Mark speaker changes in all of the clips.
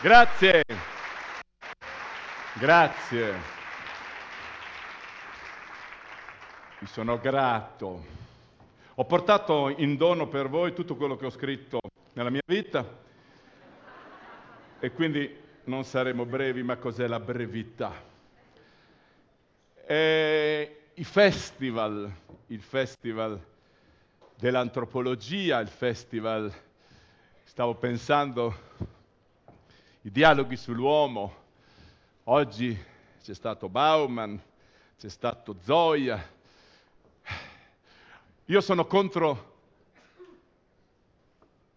Speaker 1: Grazie. Grazie. Vi sono grato. Ho portato in dono per voi tutto quello che ho scritto nella mia vita e quindi non saremo brevi, ma cos'è la brevità? E I festival, il festival dell'antropologia, il festival, stavo pensando i dialoghi sull'uomo. Oggi c'è stato Bauman, c'è stato Zoya. Io sono contro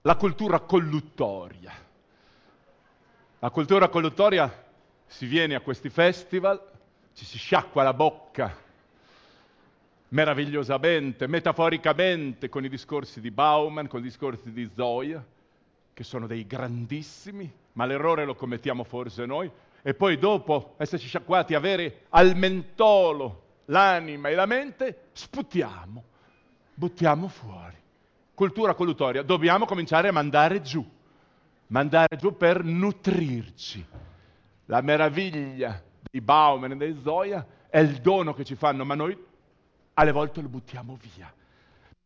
Speaker 1: la cultura colluttoria. La cultura colluttoria si viene a questi festival, ci si sciacqua la bocca meravigliosamente, metaforicamente, con i discorsi di Bauman, con i discorsi di Zoya, che sono dei grandissimi, ma l'errore lo commettiamo forse noi, e poi dopo esserci sciacquati, avere al mentolo l'anima e la mente, sputiamo, buttiamo fuori. Cultura collutoria, dobbiamo cominciare a mandare giù, mandare giù per nutrirci. La meraviglia di Bauman e di Zoya è il dono che ci fanno, ma noi alle volte lo buttiamo via,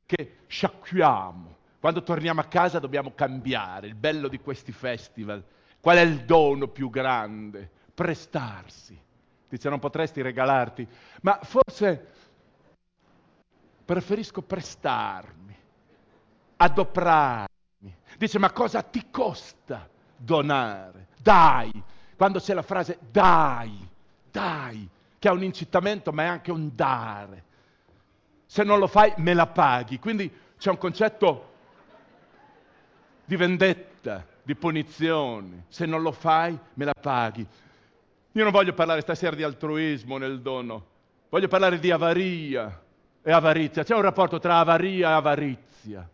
Speaker 1: che sciacquiamo. Quando torniamo a casa dobbiamo cambiare. Il bello di questi festival Qual è il dono più grande? Prestarsi. Dice non potresti regalarti, ma forse preferisco prestarmi, adoprarmi. Dice ma cosa ti costa donare? Dai. Quando c'è la frase dai, dai, che è un incitamento ma è anche un dare. Se non lo fai me la paghi. Quindi c'è un concetto di vendetta di punizione. Se non lo fai, me la paghi. Io non voglio parlare stasera di altruismo nel dono, voglio parlare di avaria e avarizia. C'è un rapporto tra avaria e avarizia.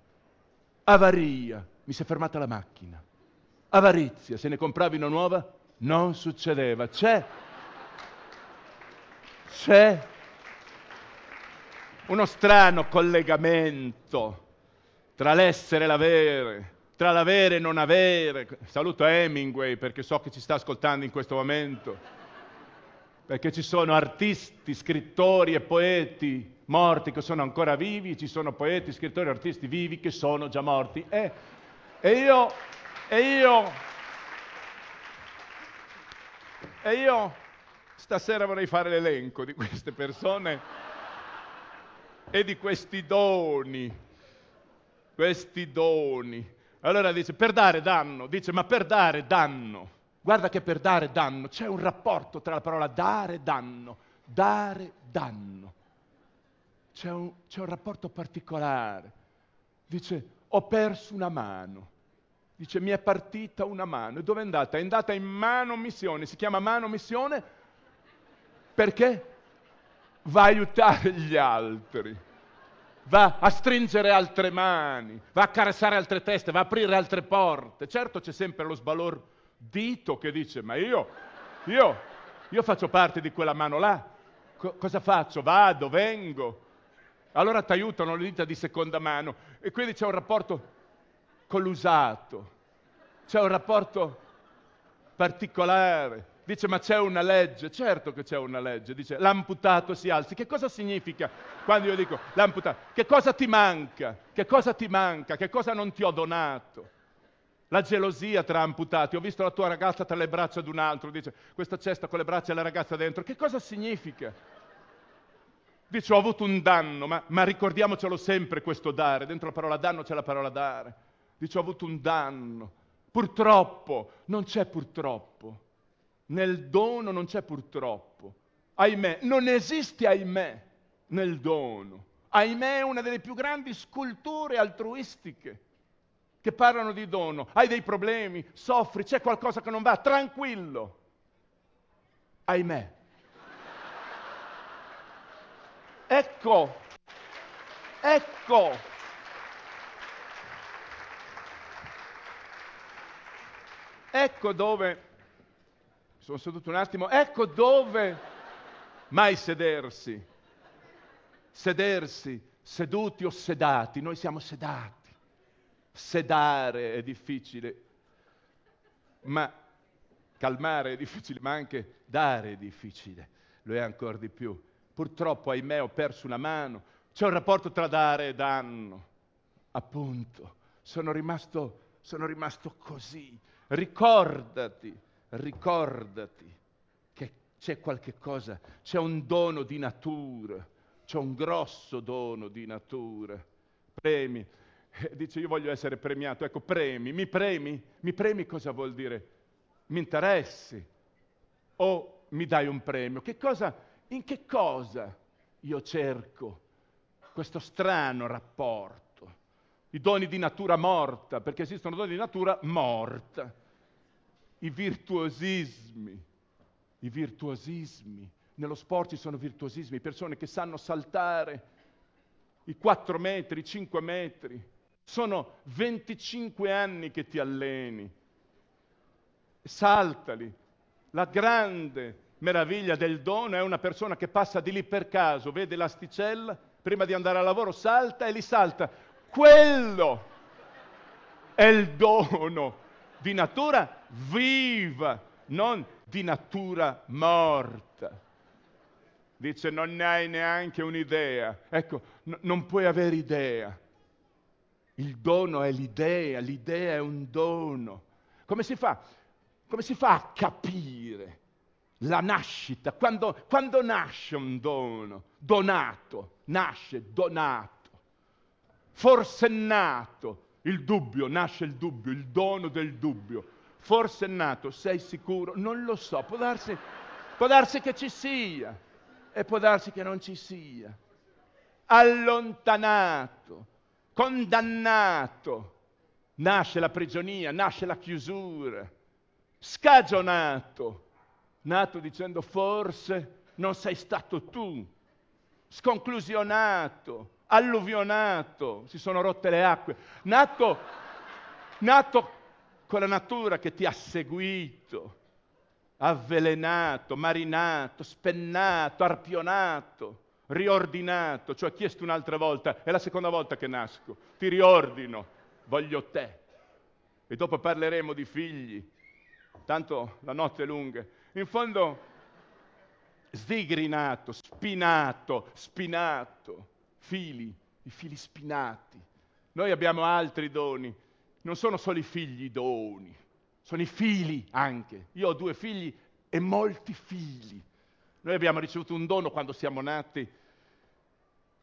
Speaker 1: Avaria, mi si è fermata la macchina. Avarizia, se ne compravi una nuova, non succedeva. C'è, c'è uno strano collegamento tra l'essere e l'avere tra l'avere e non avere. Saluto Hemingway perché so che ci sta ascoltando in questo momento, perché ci sono artisti, scrittori e poeti morti che sono ancora vivi, ci sono poeti, scrittori e artisti vivi che sono già morti. E, e io, e io, e io stasera vorrei fare l'elenco di queste persone e di questi doni, questi doni. Allora dice, per dare danno, dice, ma per dare danno, guarda che per dare danno c'è un rapporto tra la parola dare danno, dare danno. C'è un, c'è un rapporto particolare. Dice, ho perso una mano. Dice, mi è partita una mano. E dove è andata? È andata in mano missione. Si chiama mano missione perché va a aiutare gli altri va a stringere altre mani, va a caressare altre teste, va a aprire altre porte. Certo c'è sempre lo sbalor dito che dice, ma io, io, io faccio parte di quella mano là. Co- cosa faccio? Vado, vengo. Allora ti aiutano le dita di seconda mano. E quindi c'è un rapporto con l'usato, c'è un rapporto particolare. Dice, ma c'è una legge? Certo che c'è una legge. Dice, l'amputato si alzi. Che cosa significa quando io dico l'amputato? Che cosa ti manca? Che cosa ti manca? Che cosa non ti ho donato? La gelosia tra amputati. Ho visto la tua ragazza tra le braccia di un altro. Dice, questa cesta con le braccia e la ragazza dentro. Che cosa significa? Dice, ho avuto un danno, ma, ma ricordiamocelo sempre questo dare. Dentro la parola danno c'è la parola dare. Dice, ho avuto un danno. Purtroppo, non c'è purtroppo nel dono non c'è purtroppo. Ahimè, non esiste ahimè nel dono. Ahimè è una delle più grandi sculture altruistiche che parlano di dono. Hai dei problemi, soffri, c'è qualcosa che non va, tranquillo. Ahimè. Ecco, ecco. Ecco dove sono seduto un attimo, ecco dove mai sedersi. Sedersi, seduti o sedati, noi siamo sedati. Sedare è difficile, ma calmare è difficile, ma anche dare è difficile, lo è ancora di più. Purtroppo, ahimè, ho perso una mano, c'è un rapporto tra dare e danno. Appunto, sono rimasto, sono rimasto così. Ricordati, ricordati che c'è qualche cosa, c'è un dono di natura, c'è un grosso dono di natura. Premi. Eh, dice io voglio essere premiato, ecco premi, mi premi? Mi premi cosa vuol dire? Mi interessi o mi dai un premio? Che cosa, in che cosa io cerco questo strano rapporto? I doni di natura morta, perché esistono doni di natura morta, i virtuosismi, i virtuosismi. Nello sport ci sono virtuosismi, persone che sanno saltare i 4 metri, i 5 metri. Sono 25 anni che ti alleni. Saltali. La grande meraviglia del dono è una persona che passa di lì per caso, vede l'asticella, prima di andare a lavoro salta e li salta. Quello è il dono di natura viva, non di natura morta. Dice non ne hai neanche un'idea. Ecco, n- non puoi avere idea. Il dono è l'idea, l'idea è un dono. Come si fa? Come si fa a capire la nascita? Quando, quando nasce un dono, donato, nasce donato, forsennato, il dubbio, nasce il dubbio, il dono del dubbio. Forsennato, sei sicuro? Non lo so, può darsi, può darsi che ci sia e può darsi che non ci sia. Allontanato, condannato, nasce la prigionia, nasce la chiusura, scagionato, nato dicendo forse non sei stato tu, sconclusionato, alluvionato, si sono rotte le acque, nato, nato con la natura che ti ha seguito, avvelenato, marinato, spennato, arpionato, riordinato, cioè chiesto un'altra volta, è la seconda volta che nasco, ti riordino, voglio te. E dopo parleremo di figli, tanto la notte è lunga. In fondo, sdigrinato, spinato, spinato, fili, i fili spinati. Noi abbiamo altri doni, non sono solo i figli i doni, sono i fili anche. Io ho due figli e molti figli. Noi abbiamo ricevuto un dono quando siamo nati,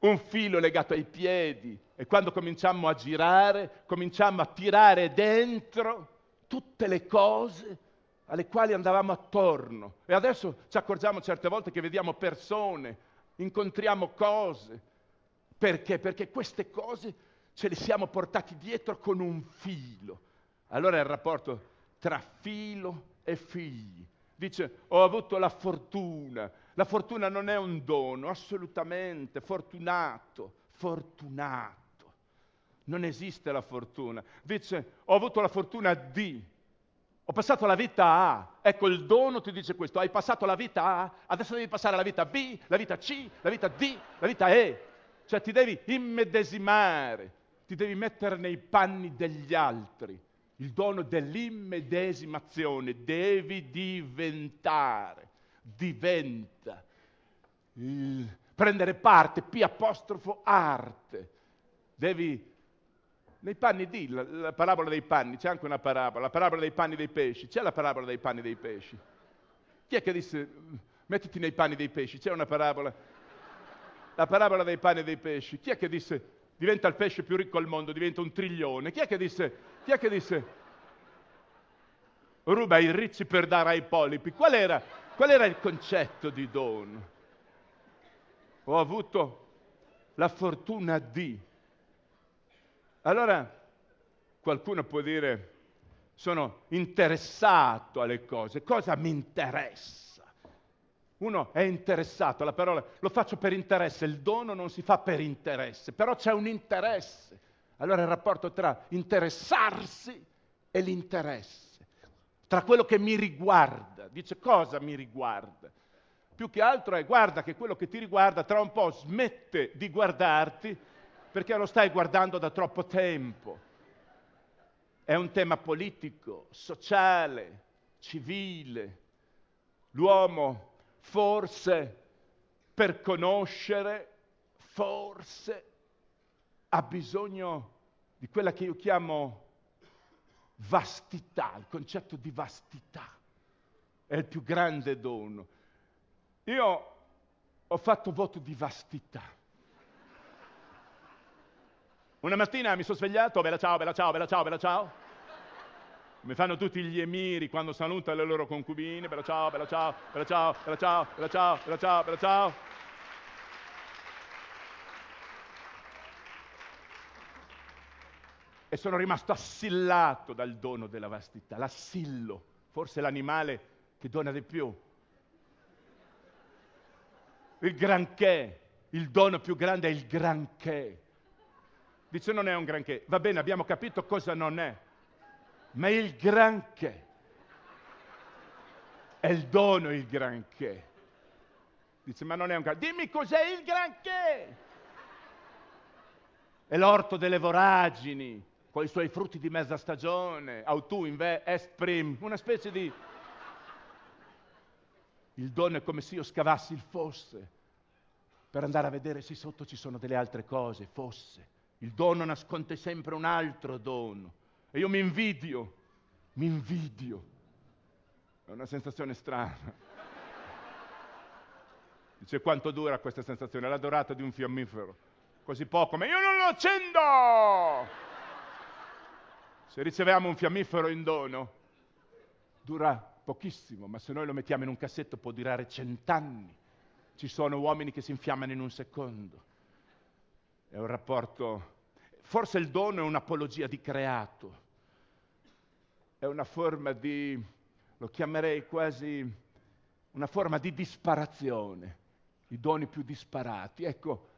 Speaker 1: un filo legato ai piedi e quando cominciamo a girare, cominciamo a tirare dentro tutte le cose alle quali andavamo attorno. E adesso ci accorgiamo certe volte che vediamo persone, incontriamo cose. Perché? Perché queste cose ce le siamo portati dietro con un filo. Allora il rapporto tra filo e figli. Dice, ho avuto la fortuna. La fortuna non è un dono, assolutamente, fortunato, fortunato. Non esiste la fortuna. Dice, ho avuto la fortuna di, ho passato la vita A. Ecco, il dono ti dice questo, hai passato la vita A, adesso devi passare la vita B, la vita C, la vita D, la vita E. Cioè ti devi immedesimare, ti devi mettere nei panni degli altri. Il dono dell'immedesimazione, devi diventare, diventa, il, prendere parte, P apostrofo arte, devi, nei panni di, la, la parabola dei panni, c'è anche una parabola, la parabola dei panni dei pesci, c'è la parabola dei panni dei pesci. Chi è che disse, mettiti nei panni dei pesci, c'è una parabola, la parabola dei panni dei pesci, chi è che disse, diventa il pesce più ricco al mondo, diventa un triglione. Chi è che disse, chi è che disse, ruba i ricci per dare ai polipi? Qual era, qual era il concetto di dono? Ho avuto la fortuna di. Allora qualcuno può dire, sono interessato alle cose, cosa mi interessa? Uno è interessato, la parola lo faccio per interesse, il dono non si fa per interesse, però c'è un interesse. Allora il rapporto tra interessarsi e l'interesse, tra quello che mi riguarda, dice cosa mi riguarda. Più che altro è guarda che quello che ti riguarda tra un po' smette di guardarti perché lo stai guardando da troppo tempo. È un tema politico, sociale, civile. L'uomo forse per conoscere, forse ha bisogno di quella che io chiamo vastità, il concetto di vastità. È il più grande dono. Io ho fatto voto di vastità. Una mattina mi sono svegliato, bella ciao, bella ciao, bella ciao, bella ciao. Mi fanno tutti gli emiri quando salutano le loro concubine, bella ciao, bella ciao, bella ciao, bella ciao, bella ciao, bella ciao, bella ciao. E sono rimasto assillato dal dono della vastità, l'assillo, forse l'animale che dona di più. Il granché, il dono più grande è il granché. Dice non è un granché. Va bene, abbiamo capito cosa non è ma il granché. È il dono il granché. Dice, ma non è un granché. Dimmi cos'è il granché. È l'orto delle voragini, con i suoi frutti di mezza stagione, autunno, inverno, est prim, una specie di... Il dono è come se io scavassi il fosse per andare a vedere se sotto ci sono delle altre cose, fosse. Il dono nasconde sempre un altro dono. E io mi invidio, mi invidio. È una sensazione strana. Dice quanto dura questa sensazione? La durata di un fiammifero. Così poco, ma io non lo accendo! Se riceviamo un fiammifero in dono, dura pochissimo, ma se noi lo mettiamo in un cassetto può durare cent'anni. Ci sono uomini che si infiammano in un secondo. È un rapporto Forse il dono è un'apologia di creato, è una forma di, lo chiamerei quasi, una forma di disparazione, i doni più disparati. Ecco,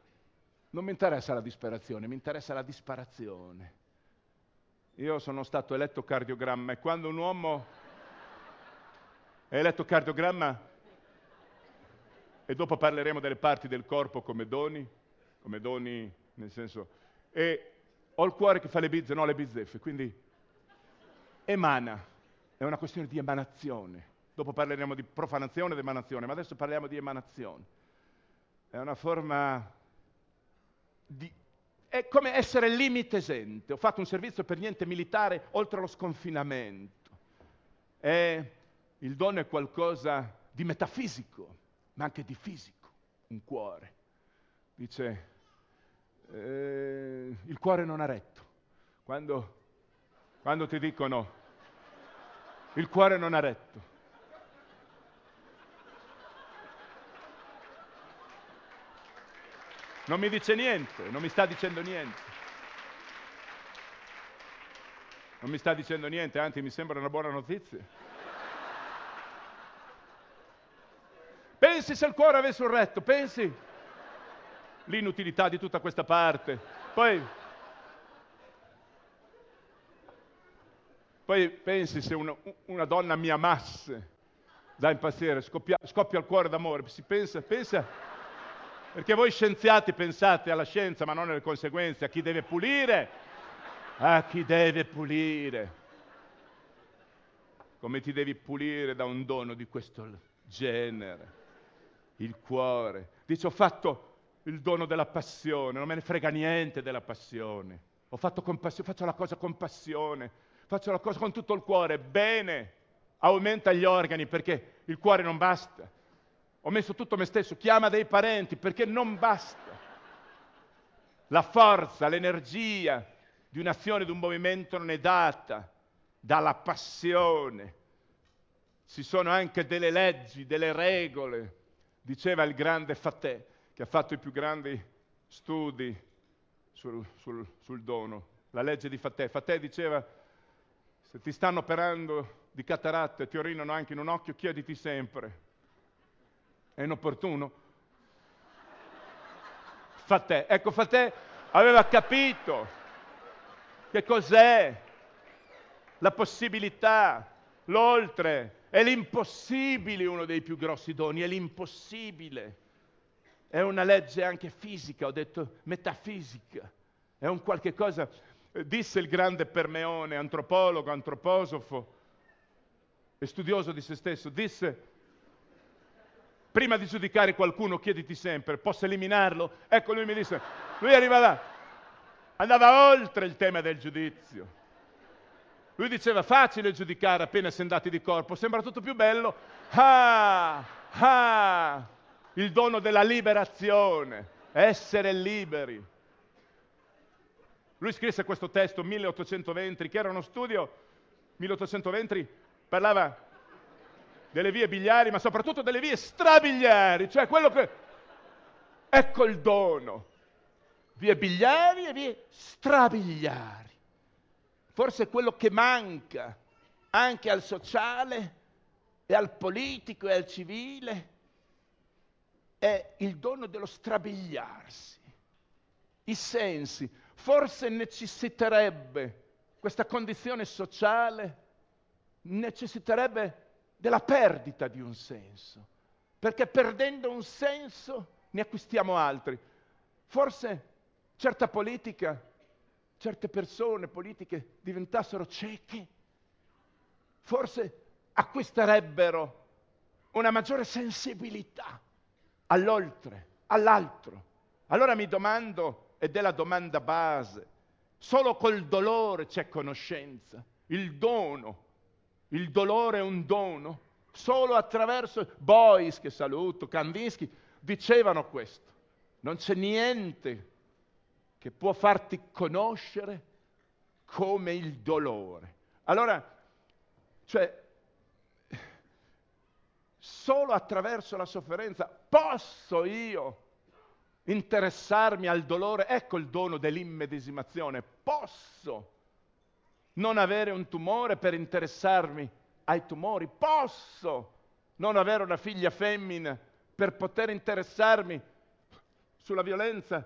Speaker 1: non mi interessa la disperazione, mi interessa la disparazione. Io sono stato elettrocardiogramma e quando un uomo è elettrocardiogramma, e dopo parleremo delle parti del corpo come doni, come doni nel senso, e ho il cuore che fa le bizze, no le bizzeffe, quindi emana, è una questione di emanazione. Dopo parleremo di profanazione ed emanazione, ma adesso parliamo di emanazione. È una forma di... è come essere limitesente. Ho fatto un servizio per niente militare oltre lo sconfinamento. È... Il dono è qualcosa di metafisico, ma anche di fisico, un cuore. Dice eh, il cuore non ha retto. Quando, quando ti dicono il cuore non ha retto. Non mi dice niente, non mi sta dicendo niente. Non mi sta dicendo niente, anzi mi sembra una buona notizia. Pensi se il cuore avesse un retto, pensi? L'inutilità di tutta questa parte. Poi, poi pensi se una, una, donna mi amasse da impazzire, scoppia, scoppia il cuore d'amore, si pensa, pensa, perché voi scienziati pensate alla scienza ma non alle conseguenze, a chi deve pulire, a chi deve pulire. Come ti devi pulire da un dono di questo genere? Il cuore. Dice, ho fatto il dono della passione, non me ne frega niente della passione. Ho fatto compassione, faccio la cosa con passione, faccio la cosa con tutto il cuore, bene, aumenta gli organi perché il cuore non basta. Ho messo tutto me stesso, chiama dei parenti perché non basta. La forza, l'energia di un'azione, di un movimento non è data dalla passione. Ci sono anche delle leggi, delle regole, diceva il grande Fatè che ha fatto i più grandi studi sul, sul, sul dono, la legge di Fatè. Fatè diceva, se ti stanno operando di cataratta e ti orinano anche in un occhio, chiediti sempre, è inopportuno? Fatè, ecco Fatè aveva capito che cos'è la possibilità, l'oltre, è l'impossibile uno dei più grossi doni, è l'impossibile. È una legge anche fisica, ho detto metafisica. È un qualche cosa, disse il grande Permeone, antropologo, antroposofo, e studioso di se stesso, disse, prima di giudicare qualcuno chiediti sempre, posso eliminarlo? Ecco, lui mi disse, lui arriva là, andava oltre il tema del giudizio. Lui diceva facile giudicare appena si è andati di corpo, sembra tutto più bello. Ah, ah, il dono della liberazione, essere liberi. Lui scrisse questo testo 1820, che era uno studio, 1820 parlava delle vie biliari, ma soprattutto delle vie strabiliari, cioè quello che... Ecco il dono. Vie biliari e vie strabiliari. Forse quello che manca anche al sociale e al politico e al civile è il dono dello strabiliarsi, i sensi. Forse necessiterebbe questa condizione sociale, necessiterebbe della perdita di un senso, perché perdendo un senso ne acquistiamo altri. Forse certa politica, certe persone politiche diventassero cieche, forse acquisterebbero una maggiore sensibilità all'oltre, all'altro. Allora mi domando, ed è la domanda base, solo col dolore c'è conoscenza, il dono il dolore è un dono. Solo attraverso Bois, che saluto, Kandinsky, dicevano questo. Non c'è niente che può farti conoscere come il dolore. Allora, cioè, solo attraverso la sofferenza posso io interessarmi al dolore. Ecco il dono dell'immedesimazione. Posso non avere un tumore per interessarmi ai tumori, posso non avere una figlia femmina per poter interessarmi sulla violenza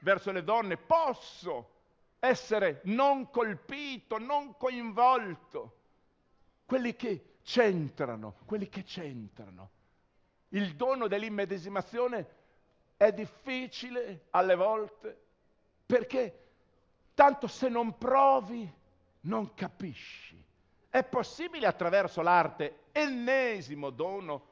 Speaker 1: verso le donne, posso essere non colpito, non coinvolto. Quelli che c'entrano, quelli che c'entrano. Il dono dell'immedesimazione è difficile alle volte perché tanto se non provi non capisci. È possibile attraverso l'arte, ennesimo dono,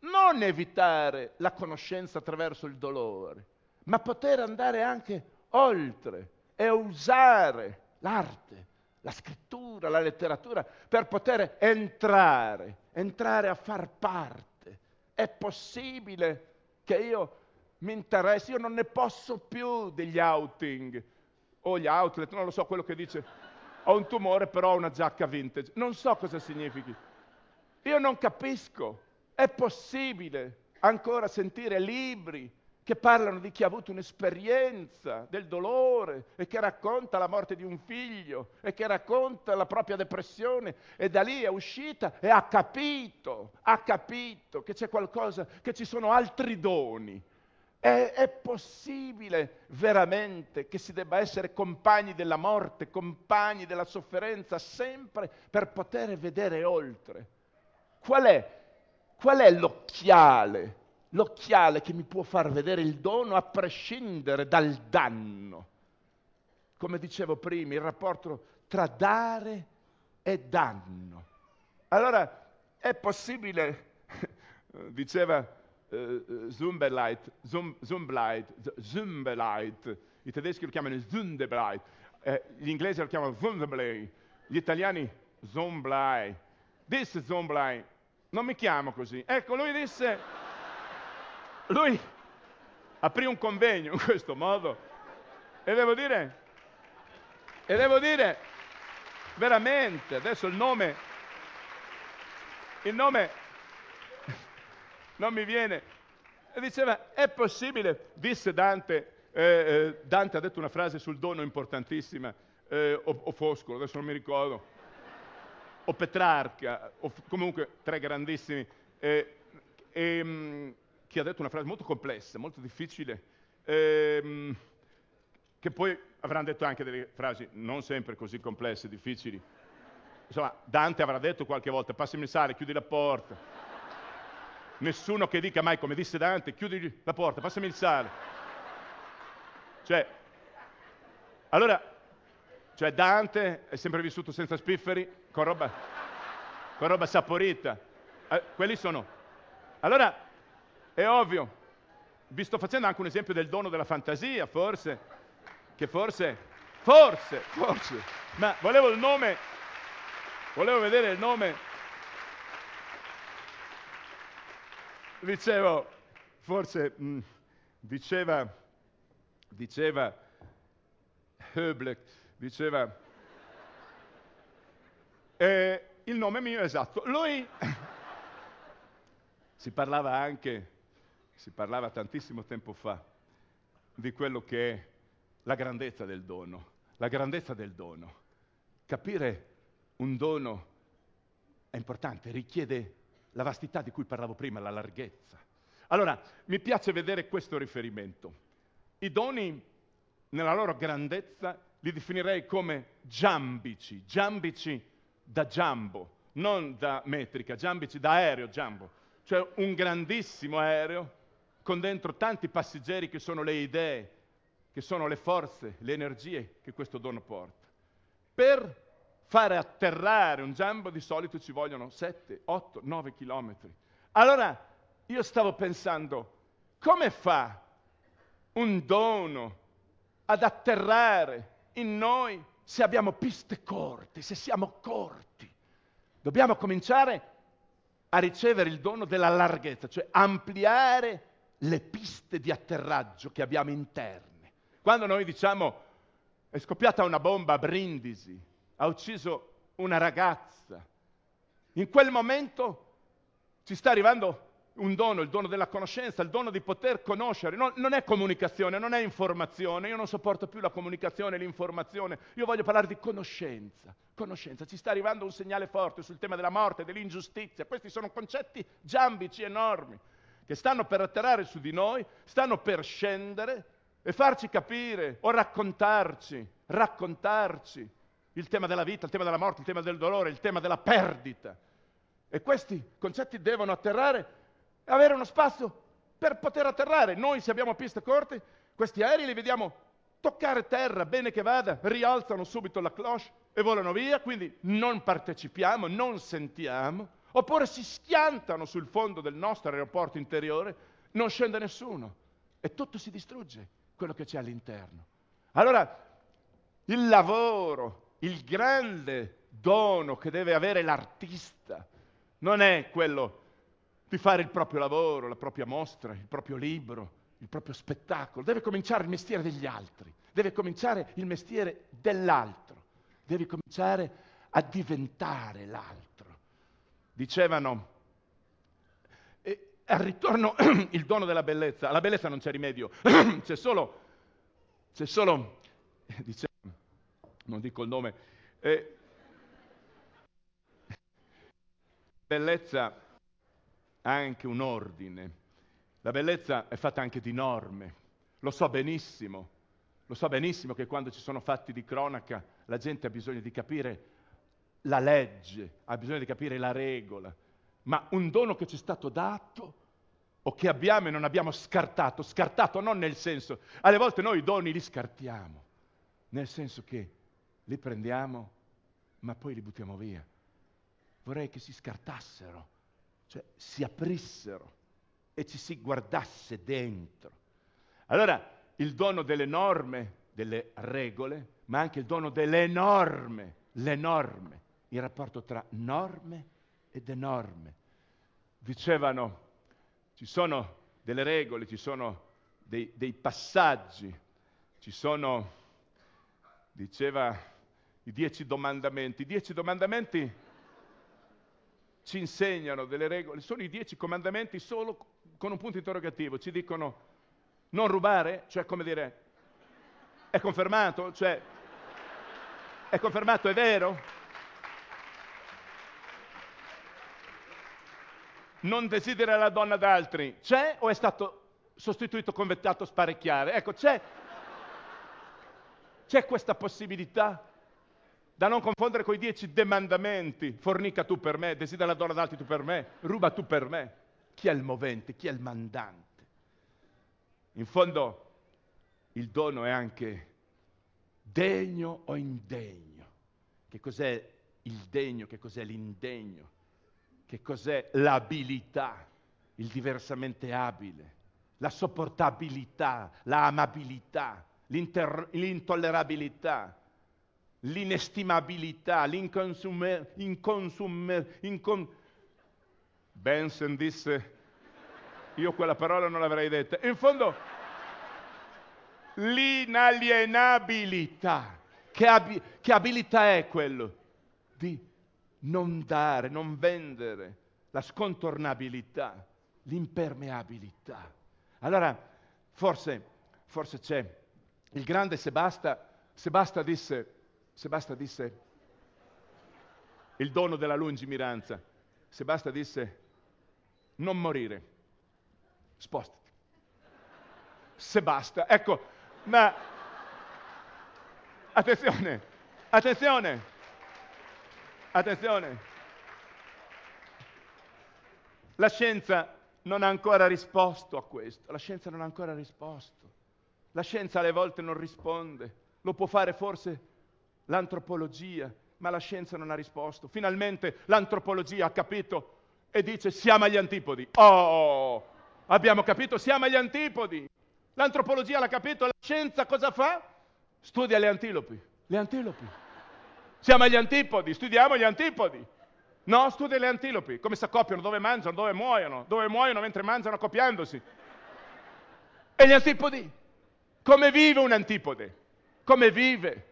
Speaker 1: non evitare la conoscenza attraverso il dolore, ma poter andare anche oltre e usare l'arte, la scrittura, la letteratura per poter entrare, entrare a far parte. È possibile che io mi interessi, io non ne posso più degli outing o gli outlet, non lo so quello che dice ho un tumore però ho una giacca vintage. Non so cosa significhi. Io non capisco. È possibile ancora sentire libri che parlano di chi ha avuto un'esperienza del dolore e che racconta la morte di un figlio e che racconta la propria depressione e da lì è uscita e ha capito, ha capito che c'è qualcosa, che ci sono altri doni è, è, possibile veramente che si debba essere compagni della morte, compagni della sofferenza, sempre per poter vedere oltre? Qual è, qual è l'occhiale? L'occhiale che mi può far vedere il dono a prescindere dal danno. Come dicevo prima, il rapporto tra dare e danno. Allora, è possibile, diceva uh, Zumberleit, Zum, Zumbleit, i tedeschi lo chiamano Zundebleit, eh, gli inglesi lo chiamano Zundeblei, gli italiani Zomblei. Disse Zomblei, non mi chiamo così. Ecco, lui disse, lui aprì un convegno in questo modo e devo dire, e devo dire, veramente, adesso il nome, il nome non mi viene. E diceva, è possibile, disse Dante, eh, eh, Dante ha detto una frase sul dono importantissima, eh, o, o, Foscolo, adesso non mi ricordo, o Petrarca, o comunque tre grandissimi, eh, ehm, che ha detto una frase molto complessa, molto difficile, ehm, che poi avranno detto anche delle frasi non sempre così complesse, difficili. Insomma, Dante avrà detto qualche volta, passami il sale, chiudi la porta nessuno che dica mai, come disse Dante, chiudi la porta, passami il sale. Cioè, allora, cioè Dante è sempre vissuto senza spifferi, con roba... quella roba saporita. Eh, quelli sono. Allora, è ovvio, vi sto facendo anche un esempio del dono della fantasia, forse, che forse, forse, forse, ma volevo il nome, volevo vedere il nome, dicevo, forse, mh, diceva, diceva Höblek, diceva, eh, il nome mio è esatto, lui, si parlava anche si parlava tantissimo tempo fa di quello che è la grandezza del dono, la grandezza del dono. Capire un dono è importante, richiede la vastità di cui parlavo prima, la larghezza. Allora, mi piace vedere questo riferimento. I doni, nella loro grandezza, li definirei come giambici, giambici da giambo, non da metrica, giambici da aereo, giambo, cioè un grandissimo aereo con dentro tanti passeggeri che sono le idee, che sono le forze, le energie che questo dono porta. Per fare atterrare un giambo di solito ci vogliono 7, 8, 9 chilometri. Allora io stavo pensando, come fa un dono ad atterrare in noi se abbiamo piste corte, se siamo corti? Dobbiamo cominciare a ricevere il dono della larghezza, cioè ampliare le piste di atterraggio che abbiamo interne. Quando noi diciamo è scoppiata una bomba a Brindisi, ha ucciso una ragazza, in quel momento ci sta arrivando un dono, il dono della conoscenza, il dono di poter conoscere. Non, non, è comunicazione, non è informazione. Io non sopporto più la comunicazione l'informazione. Io voglio parlare di conoscenza. Conoscenza. Ci sta arrivando un segnale forte sul tema della morte, dell'ingiustizia. Questi sono concetti giambici enormi che stanno per atterrare su di noi, stanno per scendere e farci capire o raccontarci, raccontarci il tema della vita, il tema della morte, il tema del dolore, il tema della perdita. E questi concetti devono atterrare e avere uno spazio per poter atterrare. Noi se abbiamo piste corte, questi aerei li vediamo toccare terra, bene che vada, rialzano subito la cloche e volano via, quindi non partecipiamo, non sentiamo oppure si schiantano sul fondo del nostro aeroporto interiore, non scende nessuno e tutto si distrugge, quello che c'è all'interno. Allora, il lavoro, il grande dono che deve avere l'artista, non è quello di fare il proprio lavoro, la propria mostra, il proprio libro, il proprio spettacolo, deve cominciare il mestiere degli altri, deve cominciare il mestiere dell'altro, deve cominciare a diventare l'altro dicevano, e al ritorno il dono della bellezza, alla bellezza non c'è rimedio, c'è solo, c'è solo, dicevano, non dico il nome, eh, bellezza ha anche un ordine, la bellezza è fatta anche di norme, lo so benissimo, lo so benissimo che quando ci sono fatti di cronaca la gente ha bisogno di capire la legge, ha bisogno di capire la regola, ma un dono che ci è stato dato o che abbiamo e non abbiamo scartato, scartato non nel senso, alle volte noi i doni li scartiamo, nel senso che li prendiamo ma poi li buttiamo via. Vorrei che si scartassero, cioè si aprissero e ci si guardasse dentro. Allora, il dono delle norme, delle regole, ma anche il dono delle norme, le norme il rapporto tra norme ed enorme. Dicevano, ci sono delle regole, ci sono dei, dei passaggi, ci sono, diceva, i dieci domandamenti. I dieci domandamenti ci insegnano delle regole, sono i dieci comandamenti solo con un punto interrogativo, ci dicono non rubare, cioè come dire, è confermato, cioè, è confermato, è vero? Non desidera la donna d'altri, c'è o è stato sostituito con vettato sparecchiare? Ecco, c'è, c'è questa possibilità da non confondere con i dieci demandamenti, fornica tu per me, desidera la donna d'altri tu per me, ruba tu per me. Chi è il movente, chi è il mandante? In fondo il dono è anche degno o indegno. Che cos'è il degno, che cos'è l'indegno? Che cos'è l'abilità, il diversamente abile, la sopportabilità, la amabilità, l'intollerabilità, l'inestimabilità, l'inconsumer, inconsumer, incon... Benson disse, io quella parola non l'avrei detta. In fondo, l'inalienabilità. Che, abi- che abilità è quello? Di non dare, non vendere, la scontornabilità, l'impermeabilità. Allora, forse, forse c'è il grande Sebasta, Sebasta disse, Sebasta disse, il dono della lungimiranza, Sebasta disse, non morire, spostati. Sebasta, ecco, ma attenzione, attenzione, attenzione. La scienza non ha ancora risposto a questo, la scienza non ha ancora risposto. La scienza alle volte non risponde, lo può fare forse l'antropologia, ma la scienza non ha risposto. Finalmente l'antropologia ha capito e dice siamo agli antipodi. Oh, abbiamo capito, siamo agli antipodi. L'antropologia l'ha capito, la scienza cosa fa? Studia le antilopi. Le antilopi. Siamo agli antipodi, studiamo gli antipodi. No, studia le antilopi, come si accoppiano, dove mangiano, dove muoiono, dove muoiono mentre mangiano accoppiandosi. E gli antipodi? Come vive un antipode? Come vive?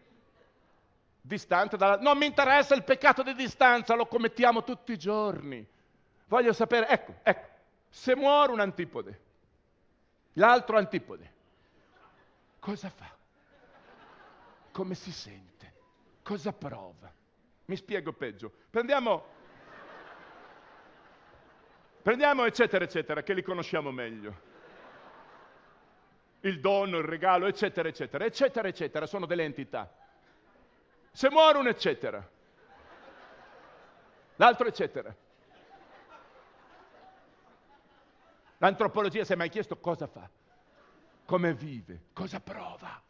Speaker 1: Distante dalla... Non mi interessa il peccato di distanza, lo commettiamo tutti i giorni. Voglio sapere, ecco, ecco, se muore un antipode, l'altro antipode, cosa fa? Come si sente? Cosa prova? Mi spiego peggio. Prendiamo, prendiamo eccetera, eccetera, che li conosciamo meglio il dono, il regalo, eccetera, eccetera, eccetera, eccetera, sono delle entità. Se muore un eccetera, l'altro eccetera. L'antropologia si è mai chiesto cosa fa, come vive, cosa prova.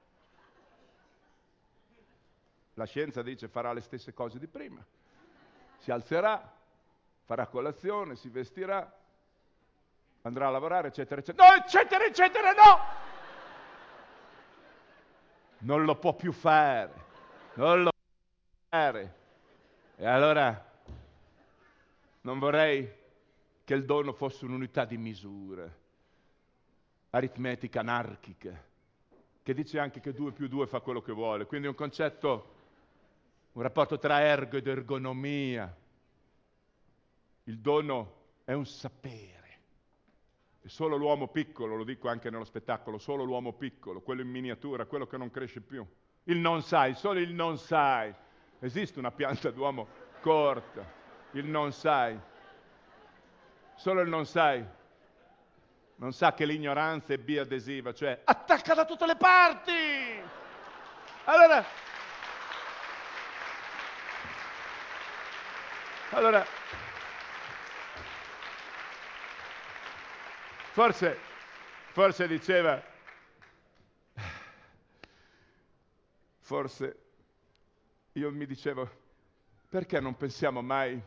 Speaker 1: La scienza dice farà le stesse cose di prima. Si alzerà, farà colazione, si vestirà, andrà a lavorare, eccetera, eccetera. No, eccetera, eccetera, no! non lo può più fare, non lo può fare. E allora non vorrei che il dono fosse un'unità di misura, aritmetica anarchica, che dice anche che 2 più 2 fa quello che vuole, quindi un concetto, un rapporto tra ergo ed ergonomia. Il dono è un sapere. E solo l'uomo piccolo, lo dico anche nello spettacolo, solo l'uomo piccolo, quello in miniatura, quello che non cresce più. Il non sai, solo il non sai. Esiste una pianta d'uomo corta, il non sai. Solo il non sai. Non sa che l'ignoranza è biadesiva, cioè attacca da tutte le parti. Allora, allora Forse, forse diceva, forse io mi dicevo, perché non pensiamo mai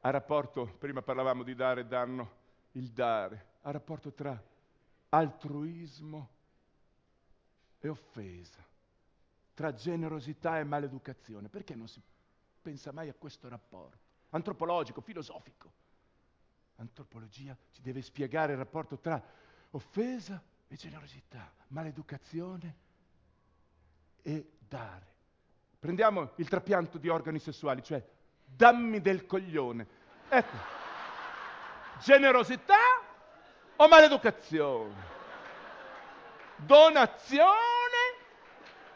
Speaker 1: al rapporto, prima parlavamo di dare e danno, il dare, al rapporto tra altruismo e offesa, tra generosità e maleducazione. Perché non si pensa mai a questo rapporto? Antropologico, filosofico antropologia ci deve spiegare il rapporto tra offesa e generosità, maleducazione e dare. Prendiamo il trapianto di organi sessuali, cioè dammi del coglione. Ecco, generosità o maleducazione? Donazione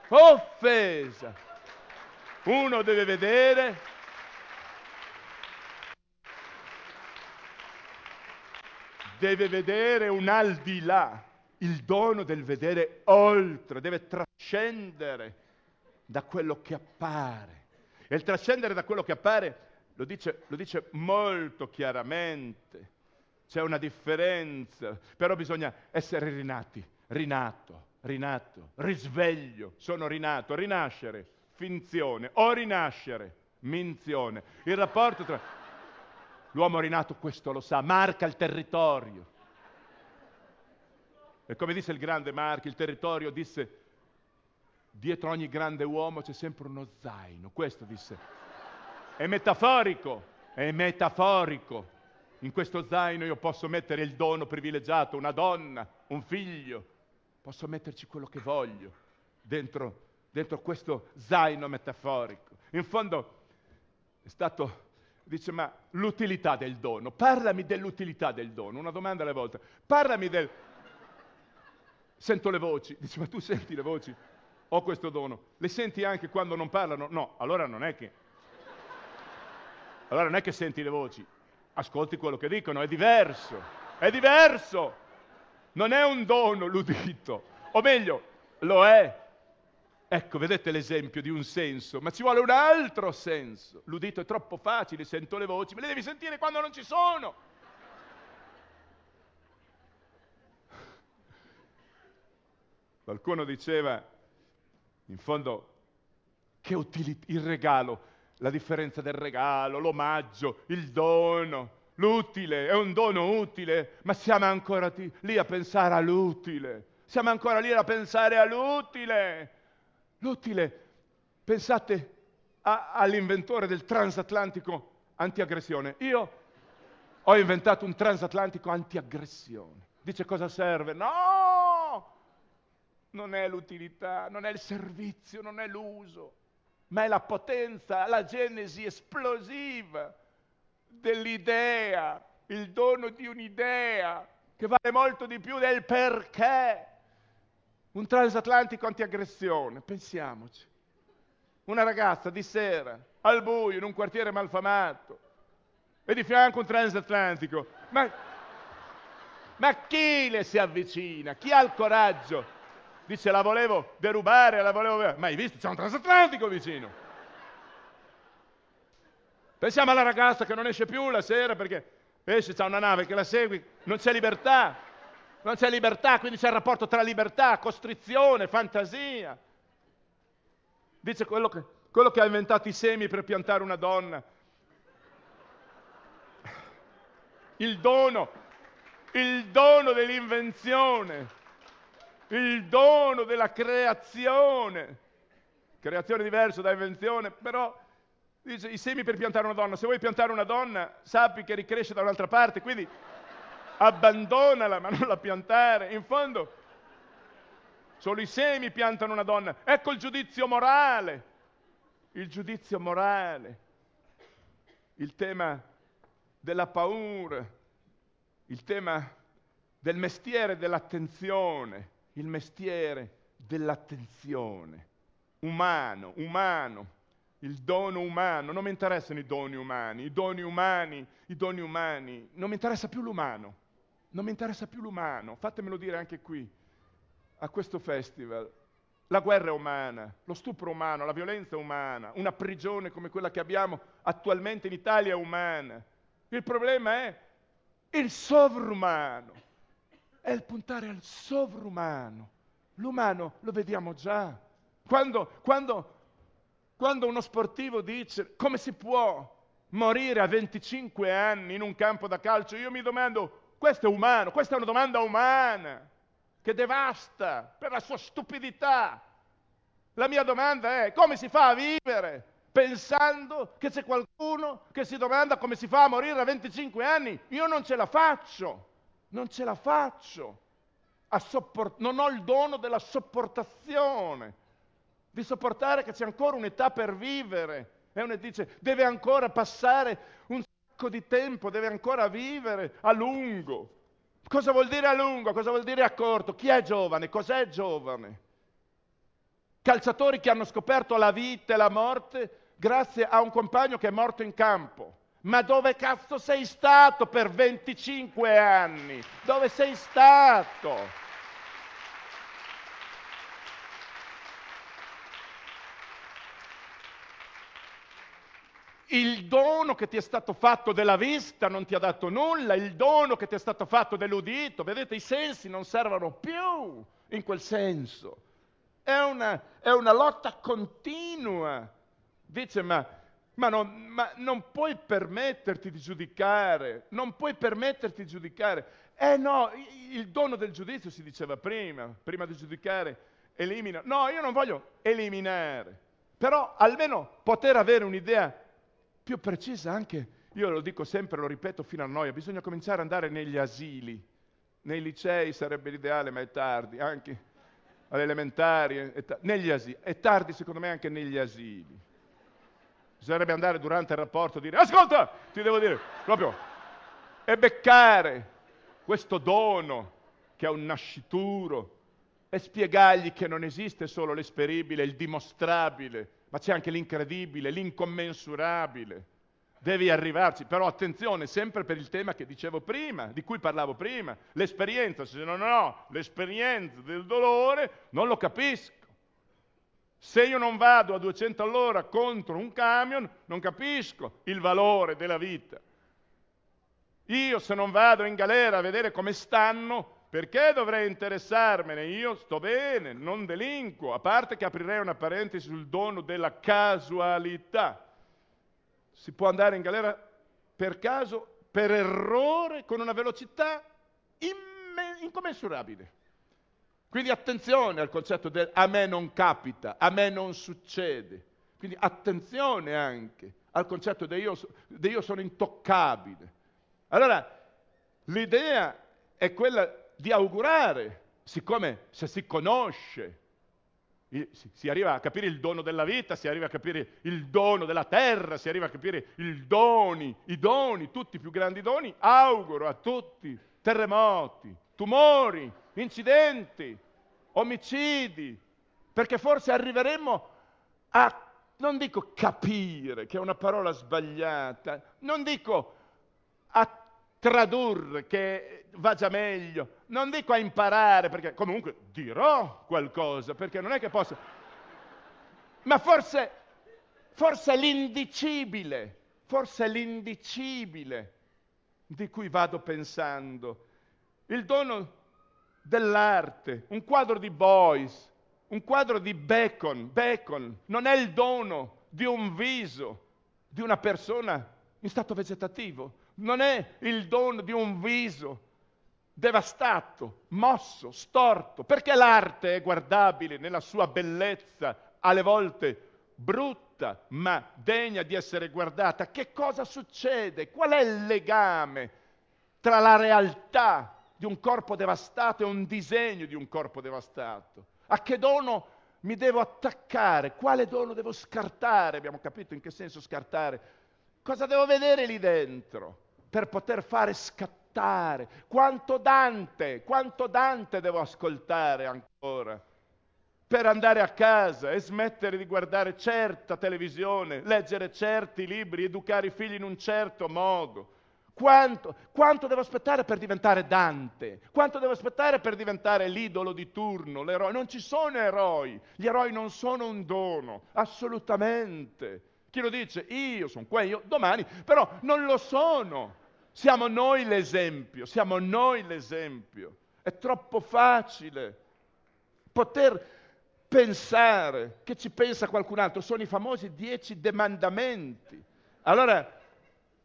Speaker 1: offesa? Uno deve vedere deve vedere un al di là, il dono del vedere oltre, deve trascendere da quello che appare. E il trascendere da quello che appare lo dice, lo dice molto chiaramente. C'è una differenza, però bisogna essere rinati, rinato, rinato, risveglio, sono rinato, rinascere, finzione, o rinascere, minzione. Il rapporto tra L'uomo rinato questo lo sa, marca il territorio. E come disse il grande Marchi, il territorio disse, dietro ogni grande uomo c'è sempre uno zaino. Questo disse. È metaforico, è metaforico. In questo zaino io posso mettere il dono privilegiato, una donna, un figlio, posso metterci quello che voglio dentro, dentro questo zaino metaforico. In fondo è stato, dice, ma l'utilità del dono, parlami dell'utilità del dono, una domanda alla volta, parlami del... Sento le voci, dice, ma tu senti le voci? Ho questo dono, le senti anche quando non parlano? No, allora non è che... Allora non è che senti le voci, ascolti quello che dicono, è diverso, è diverso. Non è un dono l'udito, o meglio, lo è. Ecco, vedete l'esempio di un senso, ma ci vuole un altro senso. L'udito è troppo facile, sento le voci, me le devi sentire quando non ci sono. Qualcuno diceva, in fondo, che utilità, il regalo la differenza del regalo, l'omaggio, il dono, l'utile, è un dono utile, ma siamo ancora lì a pensare all'utile, siamo ancora lì a pensare all'utile. L'utile, pensate a, all'inventore del transatlantico antiaggressione. Io ho inventato un transatlantico antiaggressione. Dice cosa serve? No! Non è l'utilità, non è il servizio, non è l'uso ma è la potenza, la genesi esplosiva dell'idea, il dono di un'idea che vale molto di più del perché. Un transatlantico antiaggressione, pensiamoci. Una ragazza di sera, al buio, in un quartiere malfamato, e di fianco un transatlantico. Ma, ma chi le si avvicina? Chi ha il coraggio dice la volevo derubare, la volevo... Ma hai visto? C'è un transatlantico vicino. Pensiamo alla ragazza che non esce più la sera perché esce, c'è una nave che la segui, non c'è libertà, non c'è libertà, quindi c'è il rapporto tra libertà, costrizione, fantasia. Dice quello che, quello che ha inventato i semi per piantare una donna. Il dono, il dono dell'invenzione il dono della creazione. Creazione diversa da invenzione, però dice i semi per piantare una donna. Se vuoi piantare una donna, sappi che ricresce da un'altra parte, quindi abbandonala, ma non la piantare. In fondo, solo i semi piantano una donna. Ecco il giudizio morale. Il giudizio morale. Il tema della paura. Il tema del mestiere dell'attenzione il mestiere dell'attenzione, umano, umano, il dono umano, non mi interessano i doni umani, i doni umani, i doni umani, non mi interessa più l'umano, non mi interessa più l'umano, fatemelo dire anche qui, a questo festival. La guerra è umana, lo stupro umano, la violenza è umana, una prigione come quella che abbiamo attualmente in Italia è umana. Il problema è il sovrumano è il puntare al sovrumano. L'umano lo vediamo già. Quando, quando, quando uno sportivo dice come si può morire a 25 anni in un campo da calcio, io mi domando, questo è umano, questa è una domanda umana che devasta per la sua stupidità. La mia domanda è come si fa a vivere pensando che c'è qualcuno che si domanda come si fa a morire a 25 anni? Io non ce la faccio non ce la faccio, sopport- non ho il dono della sopportazione, di sopportare che c'è ancora un'età per vivere. E uno dice, deve ancora passare un sacco di tempo, deve ancora vivere a lungo. Cosa vuol dire a lungo? Cosa vuol dire a corto? Chi è giovane? Cos'è giovane? Calciatori che hanno scoperto la vita e la morte grazie a un compagno che è morto in campo. Ma dove cazzo sei stato per 25 anni? Dove sei stato? Il dono che ti è stato fatto della vista non ti ha dato nulla, il dono che ti è stato fatto dell'udito, vedete, i sensi non servono più in quel senso. È una, è una lotta continua. Dice, ma Ma non, ma non, puoi permetterti di giudicare, non puoi permetterti di giudicare. Eh no, il dono del giudizio si diceva prima, prima di giudicare, elimina. No, io non voglio eliminare, però almeno poter avere un'idea più precisa anche, io lo dico sempre, lo ripeto fino a noia, bisogna cominciare ad andare negli asili, nei licei sarebbe l'ideale, ma è tardi, anche alle elementari, negli asili. È tardi secondo me anche negli asili Bisognerebbe andare durante il rapporto e dire, ascolta, ti devo dire, proprio, e beccare questo dono che è un nascituro e spiegargli che non esiste solo l'esperibile, il dimostrabile, ma c'è anche l'incredibile, l'incommensurabile. Devi arrivarci, però attenzione, sempre per il tema che dicevo prima, di cui parlavo prima, l'esperienza, se non ho l'esperienza del dolore, non lo capisco. Se io non vado a 200 all'ora contro un camion, non capisco il valore della vita. Io se non vado in galera a vedere come stanno, perché dovrei interessarmene? Io sto bene, non delinquo, a parte che aprirei una parentesi sul dono della casualità. Si può andare in galera per caso, per errore, con una velocità imme- incommensurabile. Quindi attenzione al concetto del a me non capita, a me non succede. Quindi attenzione anche al concetto di io, io sono intoccabile. Allora, l'idea è quella di augurare, siccome se si conosce, si arriva a capire il dono della vita, si arriva a capire il dono della terra, si arriva a capire i doni, i doni, tutti i più grandi doni, auguro a tutti terremoti, tumori, incidenti, omicidi, perché forse arriveremo a, non dico capire, che è una parola sbagliata, non dico a tradurre, che va già meglio, non dico a imparare, perché comunque dirò qualcosa, perché non è che posso... Ma forse, forse l'indicibile, forse l'indicibile di cui vado pensando. Il dono dell'arte, un quadro di Boyce, un quadro di Bacon. Bacon non è il dono di un viso, di una persona in stato vegetativo, non è il dono di un viso devastato, mosso, storto, perché l'arte è guardabile nella sua bellezza, alle volte brutta, ma degna di essere guardata. Che cosa succede? Qual è il legame tra la realtà di un corpo devastato e un disegno di un corpo devastato. A che dono mi devo attaccare? Quale dono devo scartare? Abbiamo capito in che senso scartare. Cosa devo vedere lì dentro per poter fare scattare? Quanto Dante, quanto Dante devo ascoltare ancora? per andare a casa e smettere di guardare certa televisione, leggere certi libri, educare i figli in un certo modo. Quanto, quanto, devo aspettare per diventare Dante? Quanto devo aspettare per diventare l'idolo di turno, l'eroe? Non ci sono eroi, gli eroi non sono un dono, assolutamente. Chi lo dice? Io sono qua, io domani, però non lo sono. Siamo noi l'esempio, siamo noi l'esempio. È troppo facile poter pensare che ci pensa qualcun altro. Sono i famosi dieci demandamenti. Allora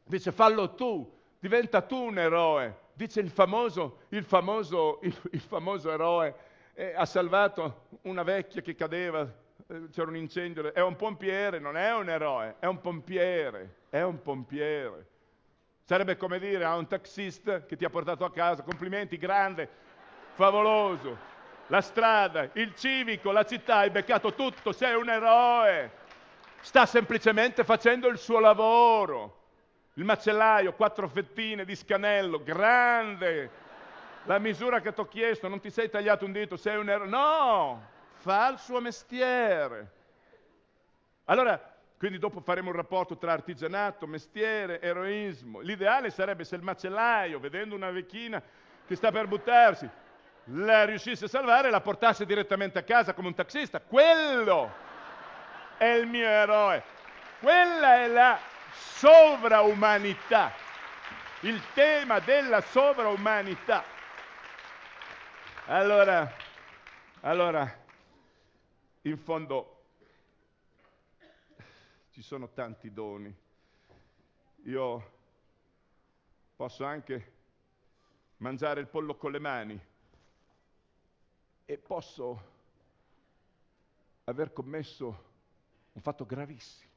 Speaker 1: dice fallo tu, diventa tu un eroe. Dice il famoso, il famoso, il, il famoso eroe, eh, ha salvato una vecchia che cadeva, eh, c'era un incendio, è un pompiere, non è un eroe, è un pompiere, è un pompiere. Sarebbe come dire a un taxista che ti ha portato a casa, complimenti, grande, favoloso, la strada, il civico, la città, hai beccato tutto, sei un eroe. Sta semplicemente facendo il suo lavoro. Il macellaio, quattro fettine di scanello, grande. La misura che ti ho chiesto, non ti sei tagliato un dito, sei un eroe. No, fa il suo mestiere. Allora, quindi dopo faremo un rapporto tra artigianato, mestiere, eroismo. L'ideale sarebbe se il macellaio, vedendo una vecchina che sta per buttarsi, la riuscisse a salvare e la portasse direttamente a casa come un taxista. Quello è il mio eroe. Quella è la sovraumanità, il tema della sovraumanità. Allora, allora, in fondo ci sono tanti doni. Io posso anche mangiare il pollo con le mani e posso aver commesso un fatto gravissimo.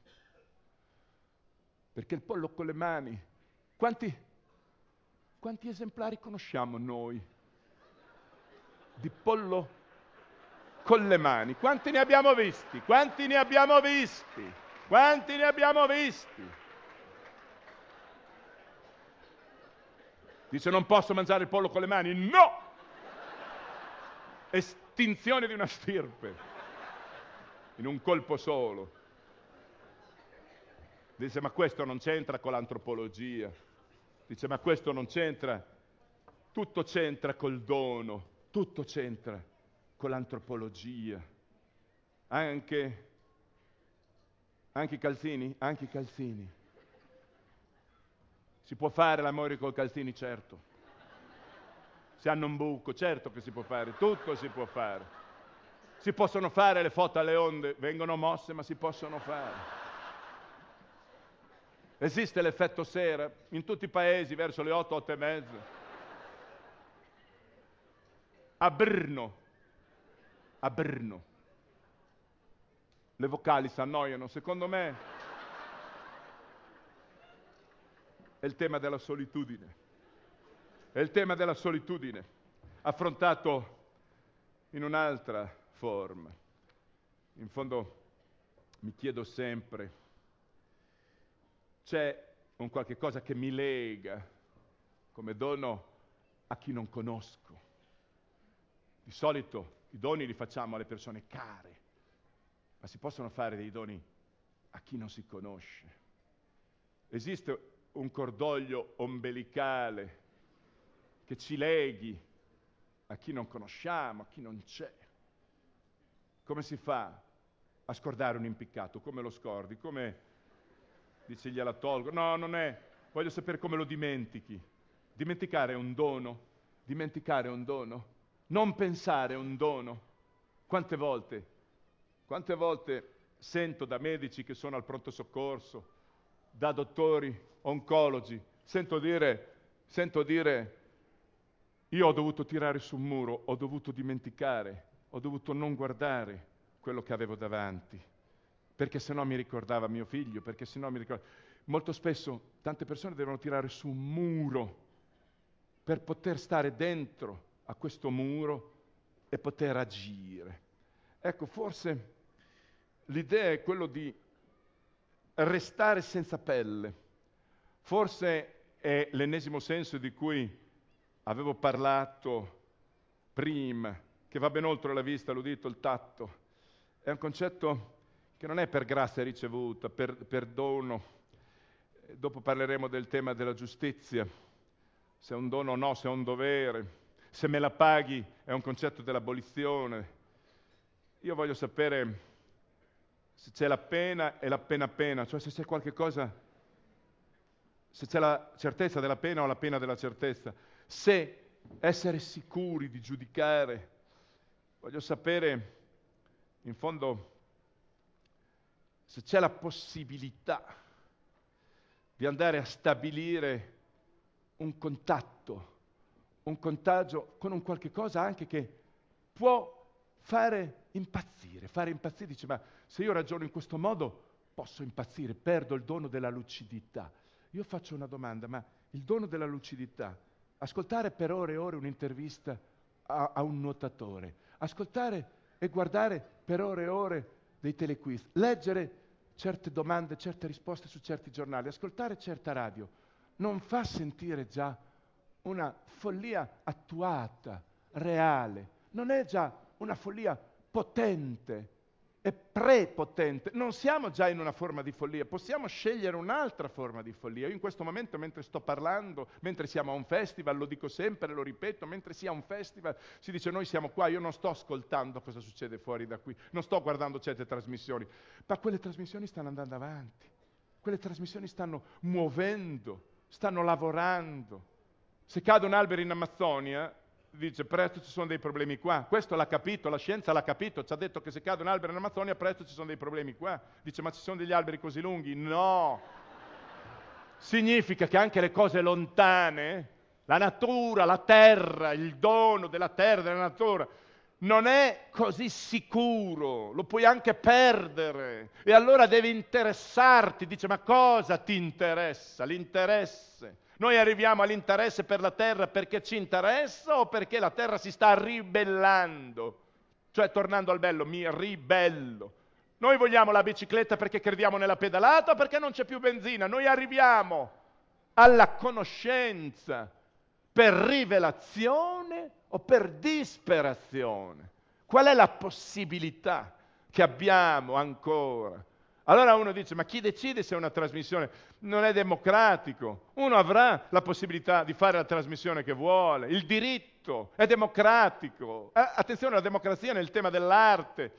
Speaker 1: Perché il pollo con le mani, quanti, quanti esemplari conosciamo noi di pollo con le mani? Quanti ne abbiamo visti? Quanti ne abbiamo visti? Quanti ne abbiamo visti? Dice non posso mangiare il pollo con le mani? No! Estinzione di una stirpe in un colpo solo. Dice ma questo non c'entra con l'antropologia. Dice ma questo non c'entra. Tutto c'entra col dono, tutto c'entra con l'antropologia. Anche, anche i calzini, anche i calzini. Si può fare l'amore con calzini, certo. Se hanno un buco, certo che si può fare, tutto si può fare. Si possono fare le foto alle onde, vengono mosse, ma si possono fare. Esiste l'effetto sera in tutti i paesi verso le 8, 8 e mezza. A Brno, a Brno, le vocali si annoiano, secondo me è il tema della solitudine. È il tema della solitudine, affrontato in un'altra forma. In fondo mi chiedo sempre, c'è un qualche cosa che mi lega come dono a chi non conosco. Di solito i doni li facciamo alle persone care, ma si possono fare dei doni a chi non si conosce. Esiste un cordoglio ombelicale che ci leghi a chi non conosciamo, a chi non c'è. Come si fa a scordare un impiccato? Come lo scordi? Come dice gliela tolgo? No, non è. Voglio sapere come lo dimentichi. Dimenticare è un dono. Dimenticare è un dono. Non pensare è un dono. Quante volte, quante volte sento da medici che sono al pronto soccorso, da dottori oncologi, sento dire, sento dire, io ho dovuto tirare su un muro, ho dovuto dimenticare ho dovuto non guardare quello che avevo davanti, perché se no mi ricordava mio figlio, perché se no mi ricordava... Molto spesso tante persone devono tirare su un muro per poter stare dentro a questo muro e poter agire. Ecco, forse l'idea è quello di restare senza pelle. Forse è l'ennesimo senso di cui avevo parlato prima, che va ben oltre la vista, l'udito, il tatto. È un concetto che non è per grazia ricevuta, per, per dono. Dopo parleremo del tema della giustizia, se è un dono o no, se è un dovere, se me la paghi è un concetto dell'abolizione. Io voglio sapere se c'è la pena e la pena pena, cioè se c'è qualche cosa, se c'è la certezza della pena o la pena della certezza, se essere sicuri di giudicare Voglio sapere, in fondo, se c'è la possibilità di andare a stabilire un contatto, un contagio con un qualche cosa anche che può fare impazzire, fare impazzire, dice ma se io ragiono in questo modo posso impazzire, perdo il dono della lucidità. Io faccio una domanda, ma il dono della lucidità, ascoltare per ore e ore un'intervista a, a un nuotatore, ascoltare e guardare per ore e ore dei telequiz, leggere certe domande, certe risposte su certi giornali, ascoltare certa radio, non fa sentire già una follia attuata, reale, non è già una follia potente, è prepotente. Non siamo già in una forma di follia, possiamo scegliere un'altra forma di follia. Io in questo momento, mentre sto parlando, mentre siamo a un festival, lo dico sempre, lo ripeto, mentre sia un festival, si dice noi siamo qua, io non sto ascoltando cosa succede fuori da qui, non sto guardando certe trasmissioni, ma quelle trasmissioni stanno andando avanti, quelle trasmissioni stanno muovendo, stanno lavorando. Se cade un albero in Amazzonia, dice presto ci sono dei problemi qua. Questo l'ha capito, la scienza l'ha capito, ci ha detto che se cade un albero in Amazzonia presto ci sono dei problemi qua. Dice ma ci sono degli alberi così lunghi? No. Significa che anche le cose lontane, la natura, la terra, il dono della terra, della natura, non è così sicuro, lo puoi anche perdere e allora devi interessarti, dice ma cosa ti interessa? L'interesse. Noi arriviamo all'interesse per la terra perché ci interessa o perché la terra si sta ribellando? Cioè, tornando al bello, mi ribello. Noi vogliamo la bicicletta perché crediamo nella pedalata o perché non c'è più benzina. Noi arriviamo alla conoscenza per rivelazione o per disperazione? Qual è la possibilità che abbiamo ancora? Allora uno dice, ma chi decide se una trasmissione non è democratico? Uno avrà la possibilità di fare la trasmissione che vuole, il diritto è democratico. Eh, attenzione, la democrazia nel tema dell'arte,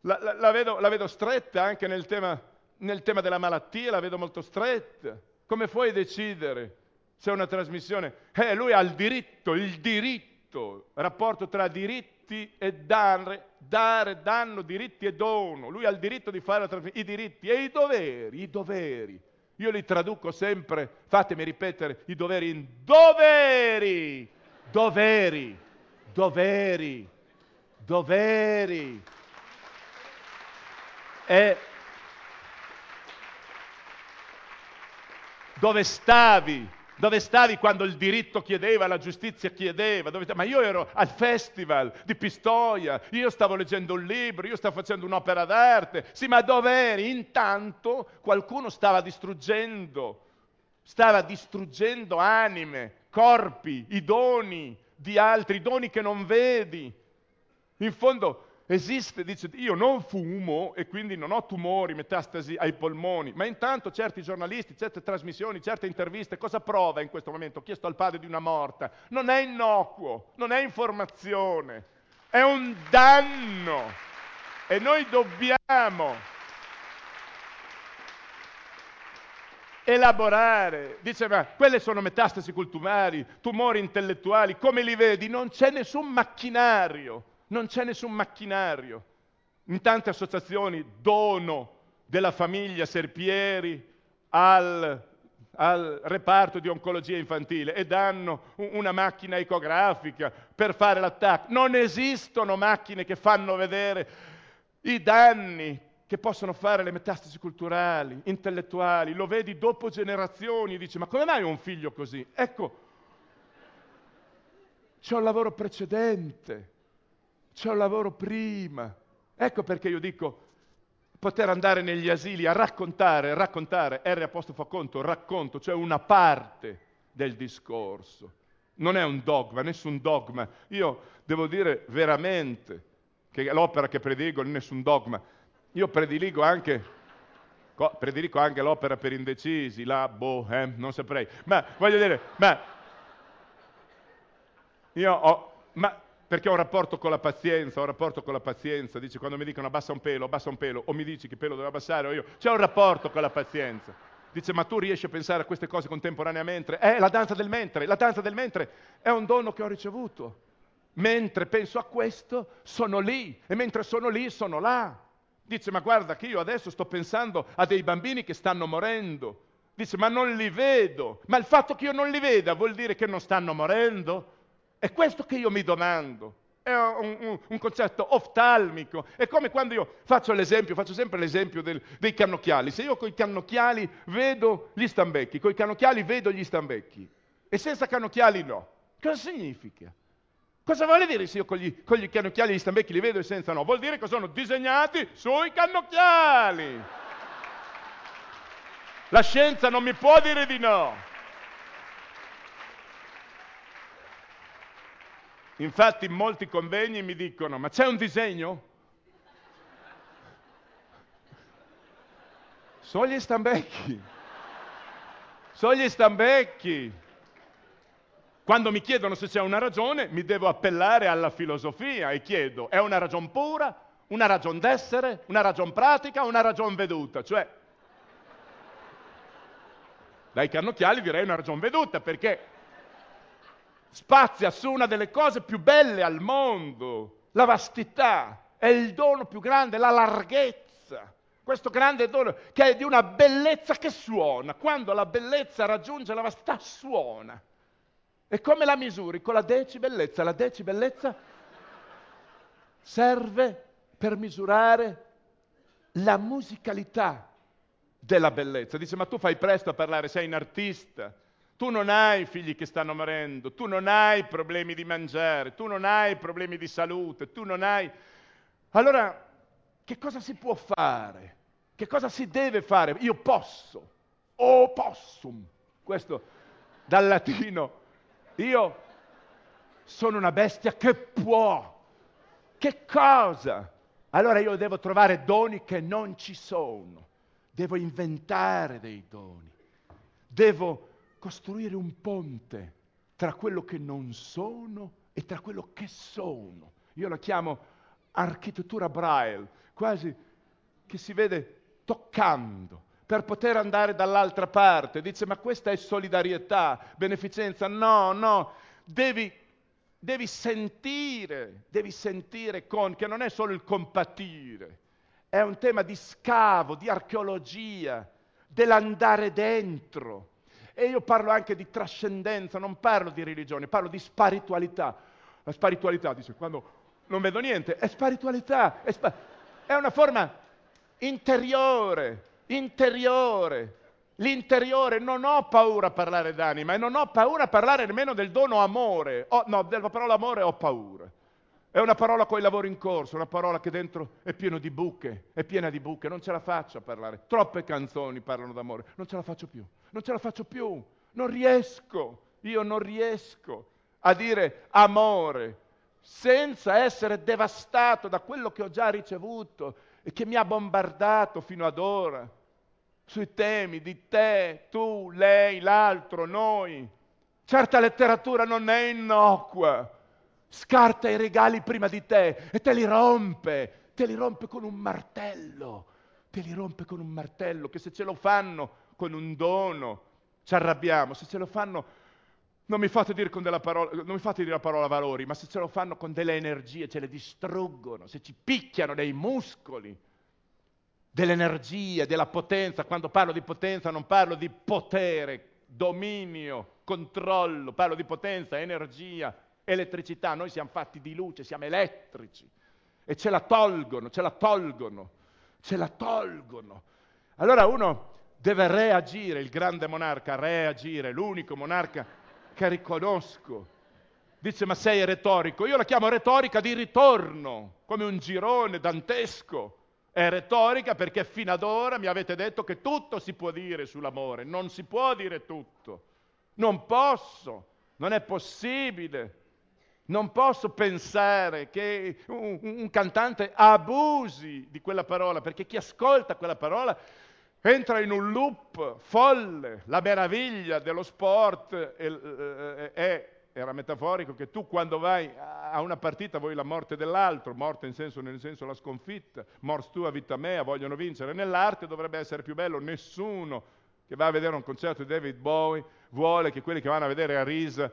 Speaker 1: la, la, la, vedo, la vedo, stretta anche nel tema, nel tema della malattia, la vedo molto stretta. Come puoi decidere? c'è una trasmissione, eh, lui ha il diritto, il diritto, rapporto tra diritti e dare, dare, danno, diritti e dono. Lui ha il diritto di fare i diritti e i doveri, i doveri. Io li traduco sempre, fatemi ripetere, i doveri in doveri, doveri, doveri, doveri. E dove stavi? Dove stavi quando il diritto chiedeva, la giustizia chiedeva? Ma io ero al festival di Pistoia, io stavo leggendo un libro, io stavo facendo un'opera d'arte. Sì, ma dove eri? Intanto qualcuno stava distruggendo, stava distruggendo anime, corpi, i doni di altri, i doni che non vedi. In fondo esiste, dice, io non fumo e quindi non ho tumori, metastasi ai polmoni, ma intanto certi giornalisti, certe trasmissioni, certe interviste, cosa prova in questo momento? Ho chiesto al padre di una morta. Non è innocuo, non è informazione, è un danno. E noi dobbiamo elaborare. Dice, ma quelle sono metastasi culturali, tumori intellettuali, come li vedi? Non c'è nessun macchinario non c'è nessun macchinario. In tante associazioni dono della famiglia Serpieri al, al reparto di oncologia infantile e danno una macchina ecografica per fare l'attacco. Non esistono macchine che fanno vedere i danni che possono fare le metastasi culturali, intellettuali. Lo vedi dopo generazioni e dici ma come mai un figlio così? Ecco, c'è un lavoro precedente c'è un lavoro prima. Ecco perché io dico poter andare negli asili a raccontare, raccontare, R apostrofo conto, racconto, cioè una parte del discorso. Non è un dogma, nessun dogma. Io devo dire veramente che l'opera che prediligo non è nessun dogma. Io prediligo anche, prediligo anche l'opera per indecisi, la boh, eh, non saprei. Ma voglio dire, ma io ho, ma perché ho un rapporto con la pazienza, ho un rapporto con la pazienza, dice quando mi dicono abbassa un pelo, abbassa un pelo, o mi dici che pelo devo abbassare, o io, c'è un rapporto con la pazienza. Dice, ma tu riesci a pensare a queste cose contemporaneamente? È la danza del mentre, la danza del mentre è un dono che ho ricevuto. Mentre penso a questo, sono lì, e mentre sono lì, sono là. Dice, ma guarda che io adesso sto pensando a dei bambini che stanno morendo. Dice, ma non li vedo. Ma il fatto che io non li veda vuol dire che non stanno morendo? È questo che io mi domando. È un, un, un concetto oftalmico. È come quando io faccio l'esempio, faccio sempre l'esempio del, dei cannocchiali. Se io con i cannocchiali vedo gli stambecchi, con i cannocchiali vedo gli stambecchi e senza cannocchiali no. Cosa significa? Cosa vuole dire se io con gli, con gli cannocchiali e gli stambecchi li vedo e senza no? Vuol dire che sono disegnati sui cannocchiali. La scienza non mi può dire di no. Infatti in molti convegni mi dicono, ma c'è un disegno? Sono gli stambecchi. Sono gli stambecchi. Quando mi chiedono se c'è una ragione, mi devo appellare alla filosofia e chiedo, è una ragione pura, una ragione d'essere, una ragione pratica, una ragione veduta? Cioè, dai cannocchiali direi una ragione veduta, perché spazia su una delle cose più belle al mondo, la vastità, è il dono più grande, la larghezza. Questo grande dono che è di una bellezza che suona. Quando la bellezza raggiunge la vastità, suona. E come la misuri? Con la decibellezza. La decibellezza serve per misurare la musicalità della bellezza. Dice, ma tu fai presto a parlare, sei un artista, tu non hai figli che stanno morendo, tu non hai problemi di mangiare, tu non hai problemi di salute, tu non hai... Allora, che cosa si può fare? Che cosa si deve fare? Io posso, o possum, questo dal latino, io sono una bestia che può. Che cosa? Allora io devo trovare doni che non ci sono, devo inventare dei doni, devo costruire un ponte tra quello che non sono e tra quello che sono. Io la chiamo architettura braille, quasi che si vede toccando per poter andare dall'altra parte. Dice, ma questa è solidarietà, beneficenza. No, no, devi, devi sentire, devi sentire con, che non è solo il compatire, è un tema di scavo, di archeologia, dell'andare dentro. E io parlo anche di trascendenza, non parlo di religione, parlo di spiritualità. La spiritualità, dice, quando non vedo niente, è spiritualità, è, spa- è una forma interiore, interiore. L'interiore, non ho paura a parlare d'anima e non ho paura a parlare nemmeno del dono amore. Oh, no, della parola amore ho paura. È una parola con i lavori in corso, una parola che dentro è piena di buche, è piena di buche, non ce la faccio a parlare. Troppe canzoni parlano d'amore, non ce la faccio più, non ce la faccio più, non riesco, io non riesco a dire amore senza essere devastato da quello che ho già ricevuto e che mi ha bombardato fino ad ora sui temi di te, tu, lei, l'altro, noi. Certa letteratura non è innocua scarta i regali prima di te e te li rompe, te li rompe con un martello, te li rompe con un martello, che se ce lo fanno con un dono ci arrabbiamo, se ce lo fanno, non mi fate dire, con della parola, non mi fate dire la parola valori, ma se ce lo fanno con delle energie, ce le distruggono, se ci picchiano dei muscoli, dell'energia, della potenza, quando parlo di potenza non parlo di potere, dominio, controllo, parlo di potenza, energia, elettricità, noi siamo fatti di luce, siamo elettrici e ce la tolgono, ce la tolgono, ce la tolgono. Allora uno deve reagire, il grande monarca reagire, l'unico monarca che riconosco. Dice, ma sei retorico? Io la chiamo retorica di ritorno, come un girone dantesco. È retorica perché fino ad ora mi avete detto che tutto si può dire sull'amore, non si può dire tutto. Non posso, non è possibile. Non posso pensare che un, un, cantante abusi di quella parola, perché chi ascolta quella parola entra in un loop folle. La meraviglia dello sport è, è, era metaforico che tu quando vai a una partita vuoi la morte dell'altro, morte in senso, nel senso la sconfitta, mors tua vita mea, vogliono vincere. Nell'arte dovrebbe essere più bello, nessuno che va a vedere un concerto di David Bowie vuole che quelli che vanno a vedere a Risa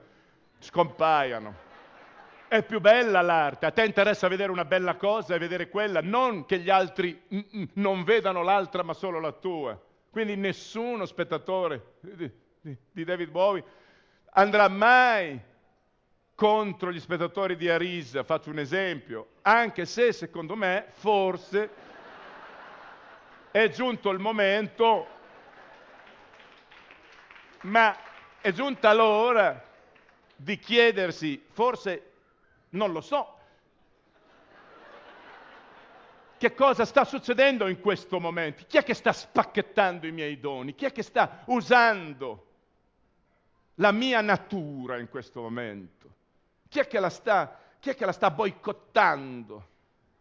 Speaker 1: scompaiano. È più bella l'arte, a te interessa vedere una bella cosa e vedere quella, non che gli altri non vedano l'altra ma solo la tua. Quindi nessuno spettatore di David Bowie andrà mai contro gli spettatori di Arisa, faccio un esempio, anche se secondo me forse è giunto il momento, ma è giunta l'ora di chiedersi, forse non lo so. Che cosa sta succedendo in questo momento? Chi è che sta spacchettando i miei doni? Chi è che sta usando la mia natura in questo momento? Chi è che la sta, che la sta boicottando?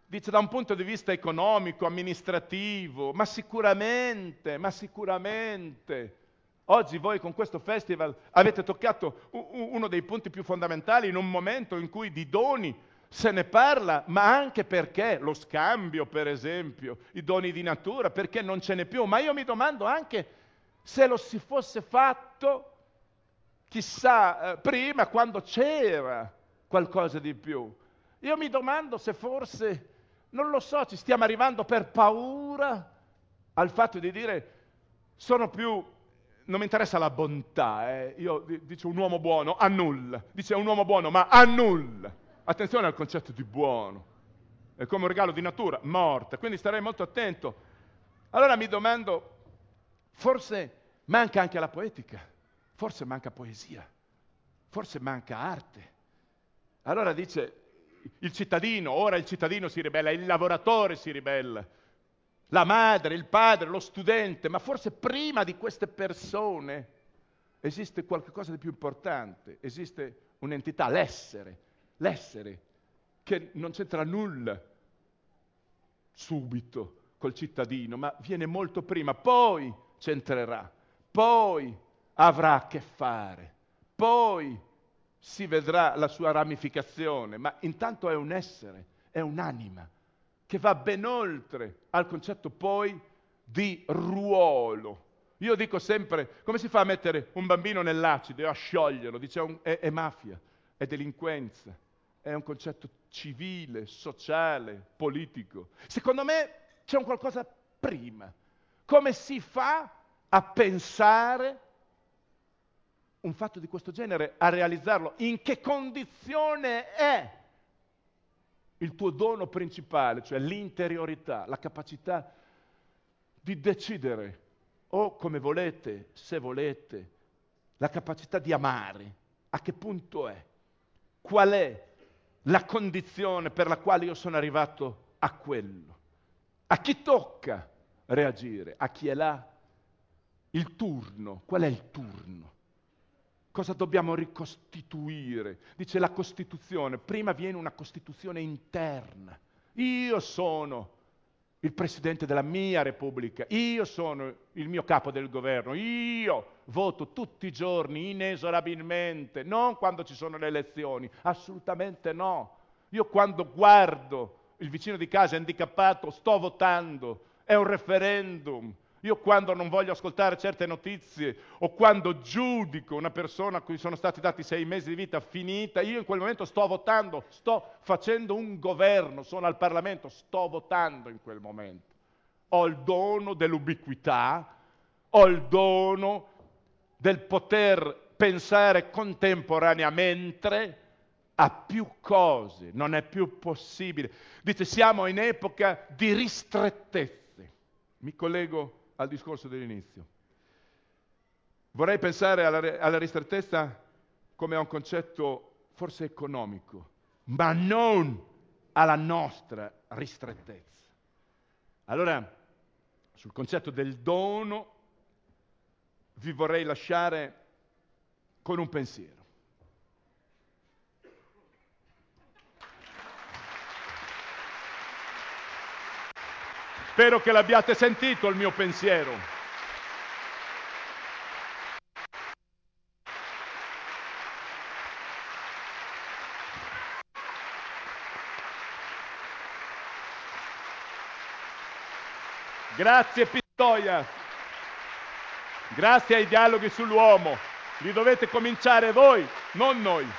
Speaker 1: Dice da un punto di vista economico, amministrativo, ma sicuramente, ma sicuramente. Oggi voi con questo festival avete toccato uno dei punti più fondamentali in un momento in cui di doni se ne parla, ma anche perché lo scambio, per esempio, i doni di natura, perché non ce n'è più. Ma io mi domando anche se lo si fosse fatto chissà, eh, prima quando c'era qualcosa di più. Io mi domando se forse, non lo so, ci stiamo arrivando per paura al fatto di dire sono più non mi interessa la bontà, eh. io dice un uomo buono, annulla, dice un uomo buono, ma annulla. Attenzione al concetto di buono, è come un regalo di natura, morte, quindi starei molto attento. Allora mi domando, forse manca anche la poetica, forse manca poesia, forse manca arte. Allora dice il cittadino, ora il cittadino si ribella, il lavoratore si ribella la madre, il padre, lo studente, ma forse prima di queste persone esiste qualcosa di più importante, esiste un'entità, l'essere, l'essere, che non c'entra nulla subito col cittadino, ma viene molto prima, poi c'entrerà, poi avrà a che fare, poi si vedrà la sua ramificazione, ma intanto è un essere, è un'anima che va ben oltre al concetto poi di ruolo. Io dico sempre, come si fa a mettere un bambino nell'acido e a scioglierlo? Dice, è, è mafia, è delinquenza, è un concetto civile, sociale, politico. Secondo me c'è un qualcosa prima. Come si fa a pensare un fatto di questo genere, a realizzarlo? In che condizione è il tuo dono principale, cioè l'interiorità, la capacità di decidere o come volete, se volete, la capacità di amare, a che punto è, qual è la condizione per la quale io sono arrivato a quello, a chi tocca reagire, a chi è là, il turno, qual è il turno? Cosa dobbiamo ricostituire? Dice la Costituzione, prima viene una Costituzione interna. Io sono il Presidente della mia Repubblica, io sono il mio capo del governo, io voto tutti i giorni inesorabilmente, non quando ci sono le elezioni, assolutamente no. Io quando guardo il vicino di casa handicappato sto votando, è un referendum, io quando non voglio ascoltare certe notizie o quando giudico una persona a cui sono stati dati sei mesi di vita finita, io in quel momento sto votando, sto facendo un governo, sono al Parlamento, sto votando in quel momento. Ho il dono dell'ubiquità, ho il dono del poter pensare contemporaneamente a più cose, non è più possibile. Dite, siamo in epoca di ristrettezze. Mi collego al discorso dell'inizio. Vorrei pensare alla, alla ristrettezza come a un concetto forse economico, ma non alla nostra ristrettezza. Allora, sul concetto del dono, vi vorrei lasciare con un pensiero. Spero che l'abbiate sentito il mio pensiero. Grazie Pistoia. Grazie ai dialoghi sull'uomo. Li dovete cominciare voi, non noi.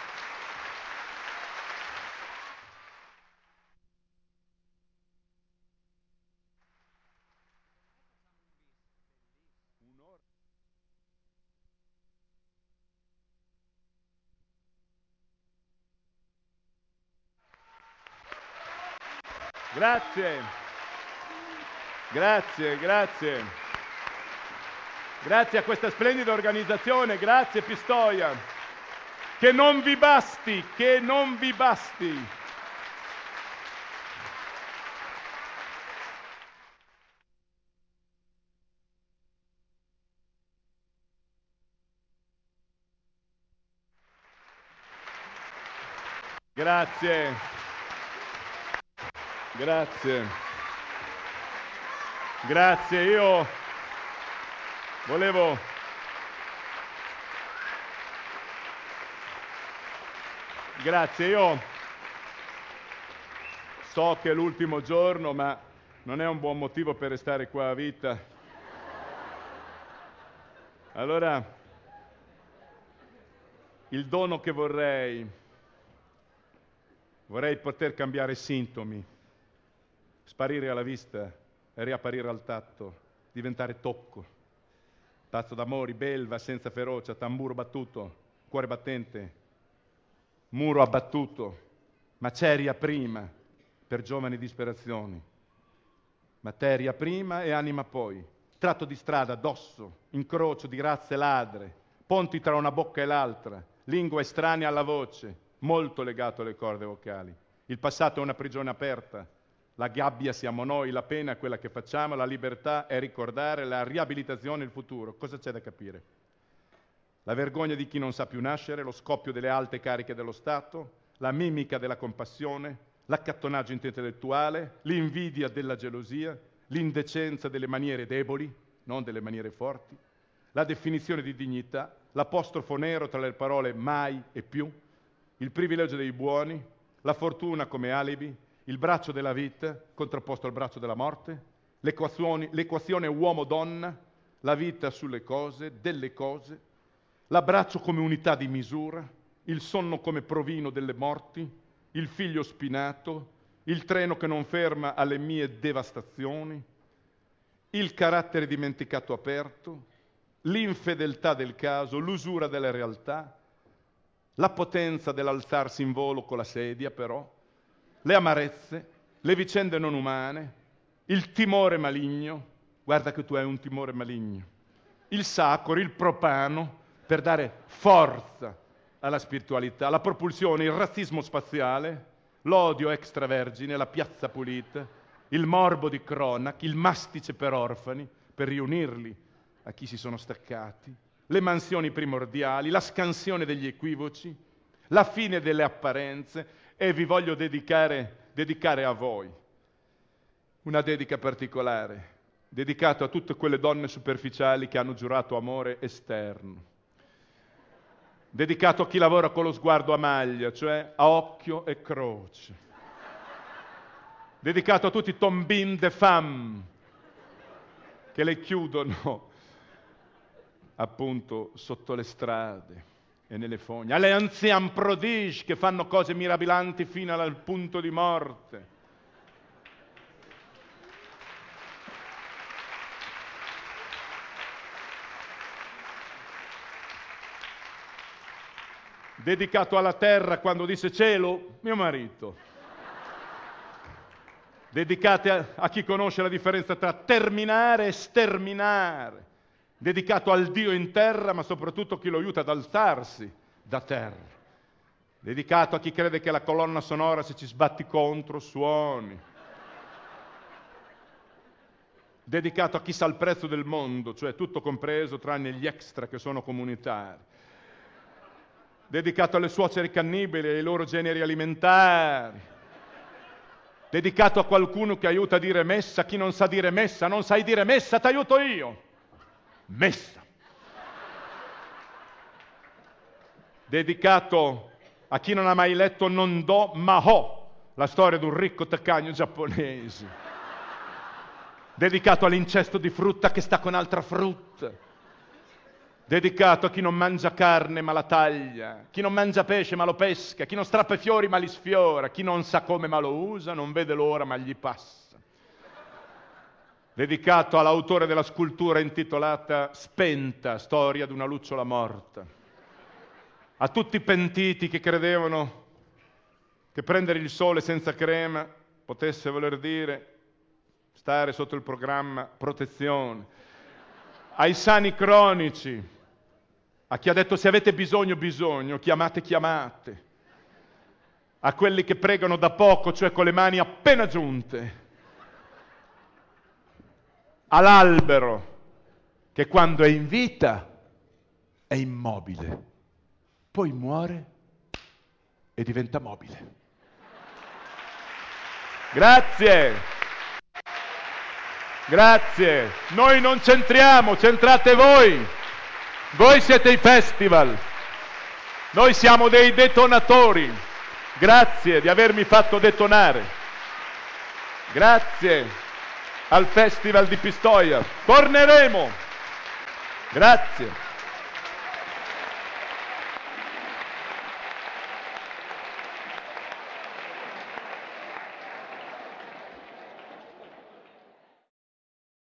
Speaker 1: Grazie. Grazie, grazie. Grazie a questa splendida organizzazione, grazie Pistoia. Che non vi basti, che non vi basti. Grazie. Grazie. Grazie, io volevo... Grazie, io so che è l'ultimo giorno, ma non è un buon motivo per restare qua a vita. Allora, il dono che vorrei, vorrei poter cambiare sintomi, sparire alla vista e riapparire al tatto, diventare tocco, pazzo d'amori, belva, senza ferocia, tamburo battuto, cuore battente, muro abbattuto, maceria prima per giovani disperazioni, materia prima e anima poi, tratto di strada, dosso, incrocio di razze ladre, ponti tra una bocca e l'altra, lingua estranea alla voce, molto legato alle corde vocali. Il passato è una prigione aperta, la gabbia siamo noi, la pena è quella che facciamo, la libertà è ricordare, la riabilitazione è il futuro. Cosa c'è da capire? La vergogna di chi non sa più nascere, lo scoppio delle alte cariche dello Stato, la mimica della compassione, l'accattonaggio intellettuale, l'invidia della gelosia, l'indecenza delle maniere deboli, non delle maniere forti, la definizione di dignità, l'apostrofo nero tra le parole mai e più, il privilegio dei buoni, la fortuna come alibi, il braccio della vita contrapposto al braccio della morte, l'equazione uomo-donna, la vita sulle cose, delle cose, l'abbraccio come unità di misura, il sonno come provino delle morti, il figlio spinato, il treno che non ferma alle mie devastazioni, il carattere dimenticato aperto, l'infedeltà del caso, l'usura della realtà, la potenza dell'alzarsi in volo con la sedia però, le amarezze, le vicende non umane, il timore maligno, guarda che tu hai un timore maligno, il sacro, il profano, per dare forza alla spiritualità, la propulsione, il razzismo spaziale, l'odio extravergine, la piazza pulita, il morbo di cronac, il mastice per orfani, per riunirli a chi si sono staccati, le mansioni primordiali, la scansione degli equivoci, la fine delle apparenze e vi voglio dedicare, dedicare a voi una dedica particolare, dedicata a tutte quelle donne superficiali che hanno giurato amore esterno, dedicato a chi lavora con lo sguardo a maglia, cioè a occhio e croce, dedicato a tutti i tombin de femme che le chiudono appunto sotto le strade e nelle fogne, alle ancian prodige che fanno cose mirabilanti fino al punto di morte. Dedicato alla terra quando disse cielo, mio marito. Dedicate a, a chi conosce la differenza tra terminare e sterminare dedicato al Dio in terra, ma soprattutto a chi lo aiuta ad alzarsi da terra, dedicato a chi crede che la colonna sonora se ci sbatti contro suoni, dedicato a chi sa il prezzo del mondo, cioè tutto compreso tranne gli extra che sono comunitari, dedicato alle suocere cannibili e ai loro generi alimentari, dedicato a qualcuno che aiuta a dire messa, chi non sa dire messa, non sai dire messa, ti aiuto io messa. Dedicato a chi non ha mai letto Non do ma ho, la storia di un ricco taccagno giapponese. Dedicato all'incesto di frutta che sta con altra frutta. Dedicato a chi non mangia carne ma la taglia, chi non mangia pesce ma lo pesca, chi non strappa i fiori ma li sfiora, chi non sa come ma lo usa, non vede l'ora ma gli passa dedicato all'autore della scultura intitolata Spenta, storia di una lucciola morta. A tutti i pentiti che credevano che prendere il sole senza crema potesse voler dire stare sotto il programma protezione. Ai sani cronici, a chi ha detto se avete bisogno, bisogno, chiamate, chiamate. A quelli che pregano da poco, cioè con le mani appena giunte all'albero che quando è in vita è immobile, poi muore e diventa mobile. Grazie. Grazie. Noi non c'entriamo, c'entrate voi. Voi siete i festival. Noi siamo dei detonatori. Grazie di avermi fatto detonare. Grazie al Festival di Pistoia. Torneremo. Grazie.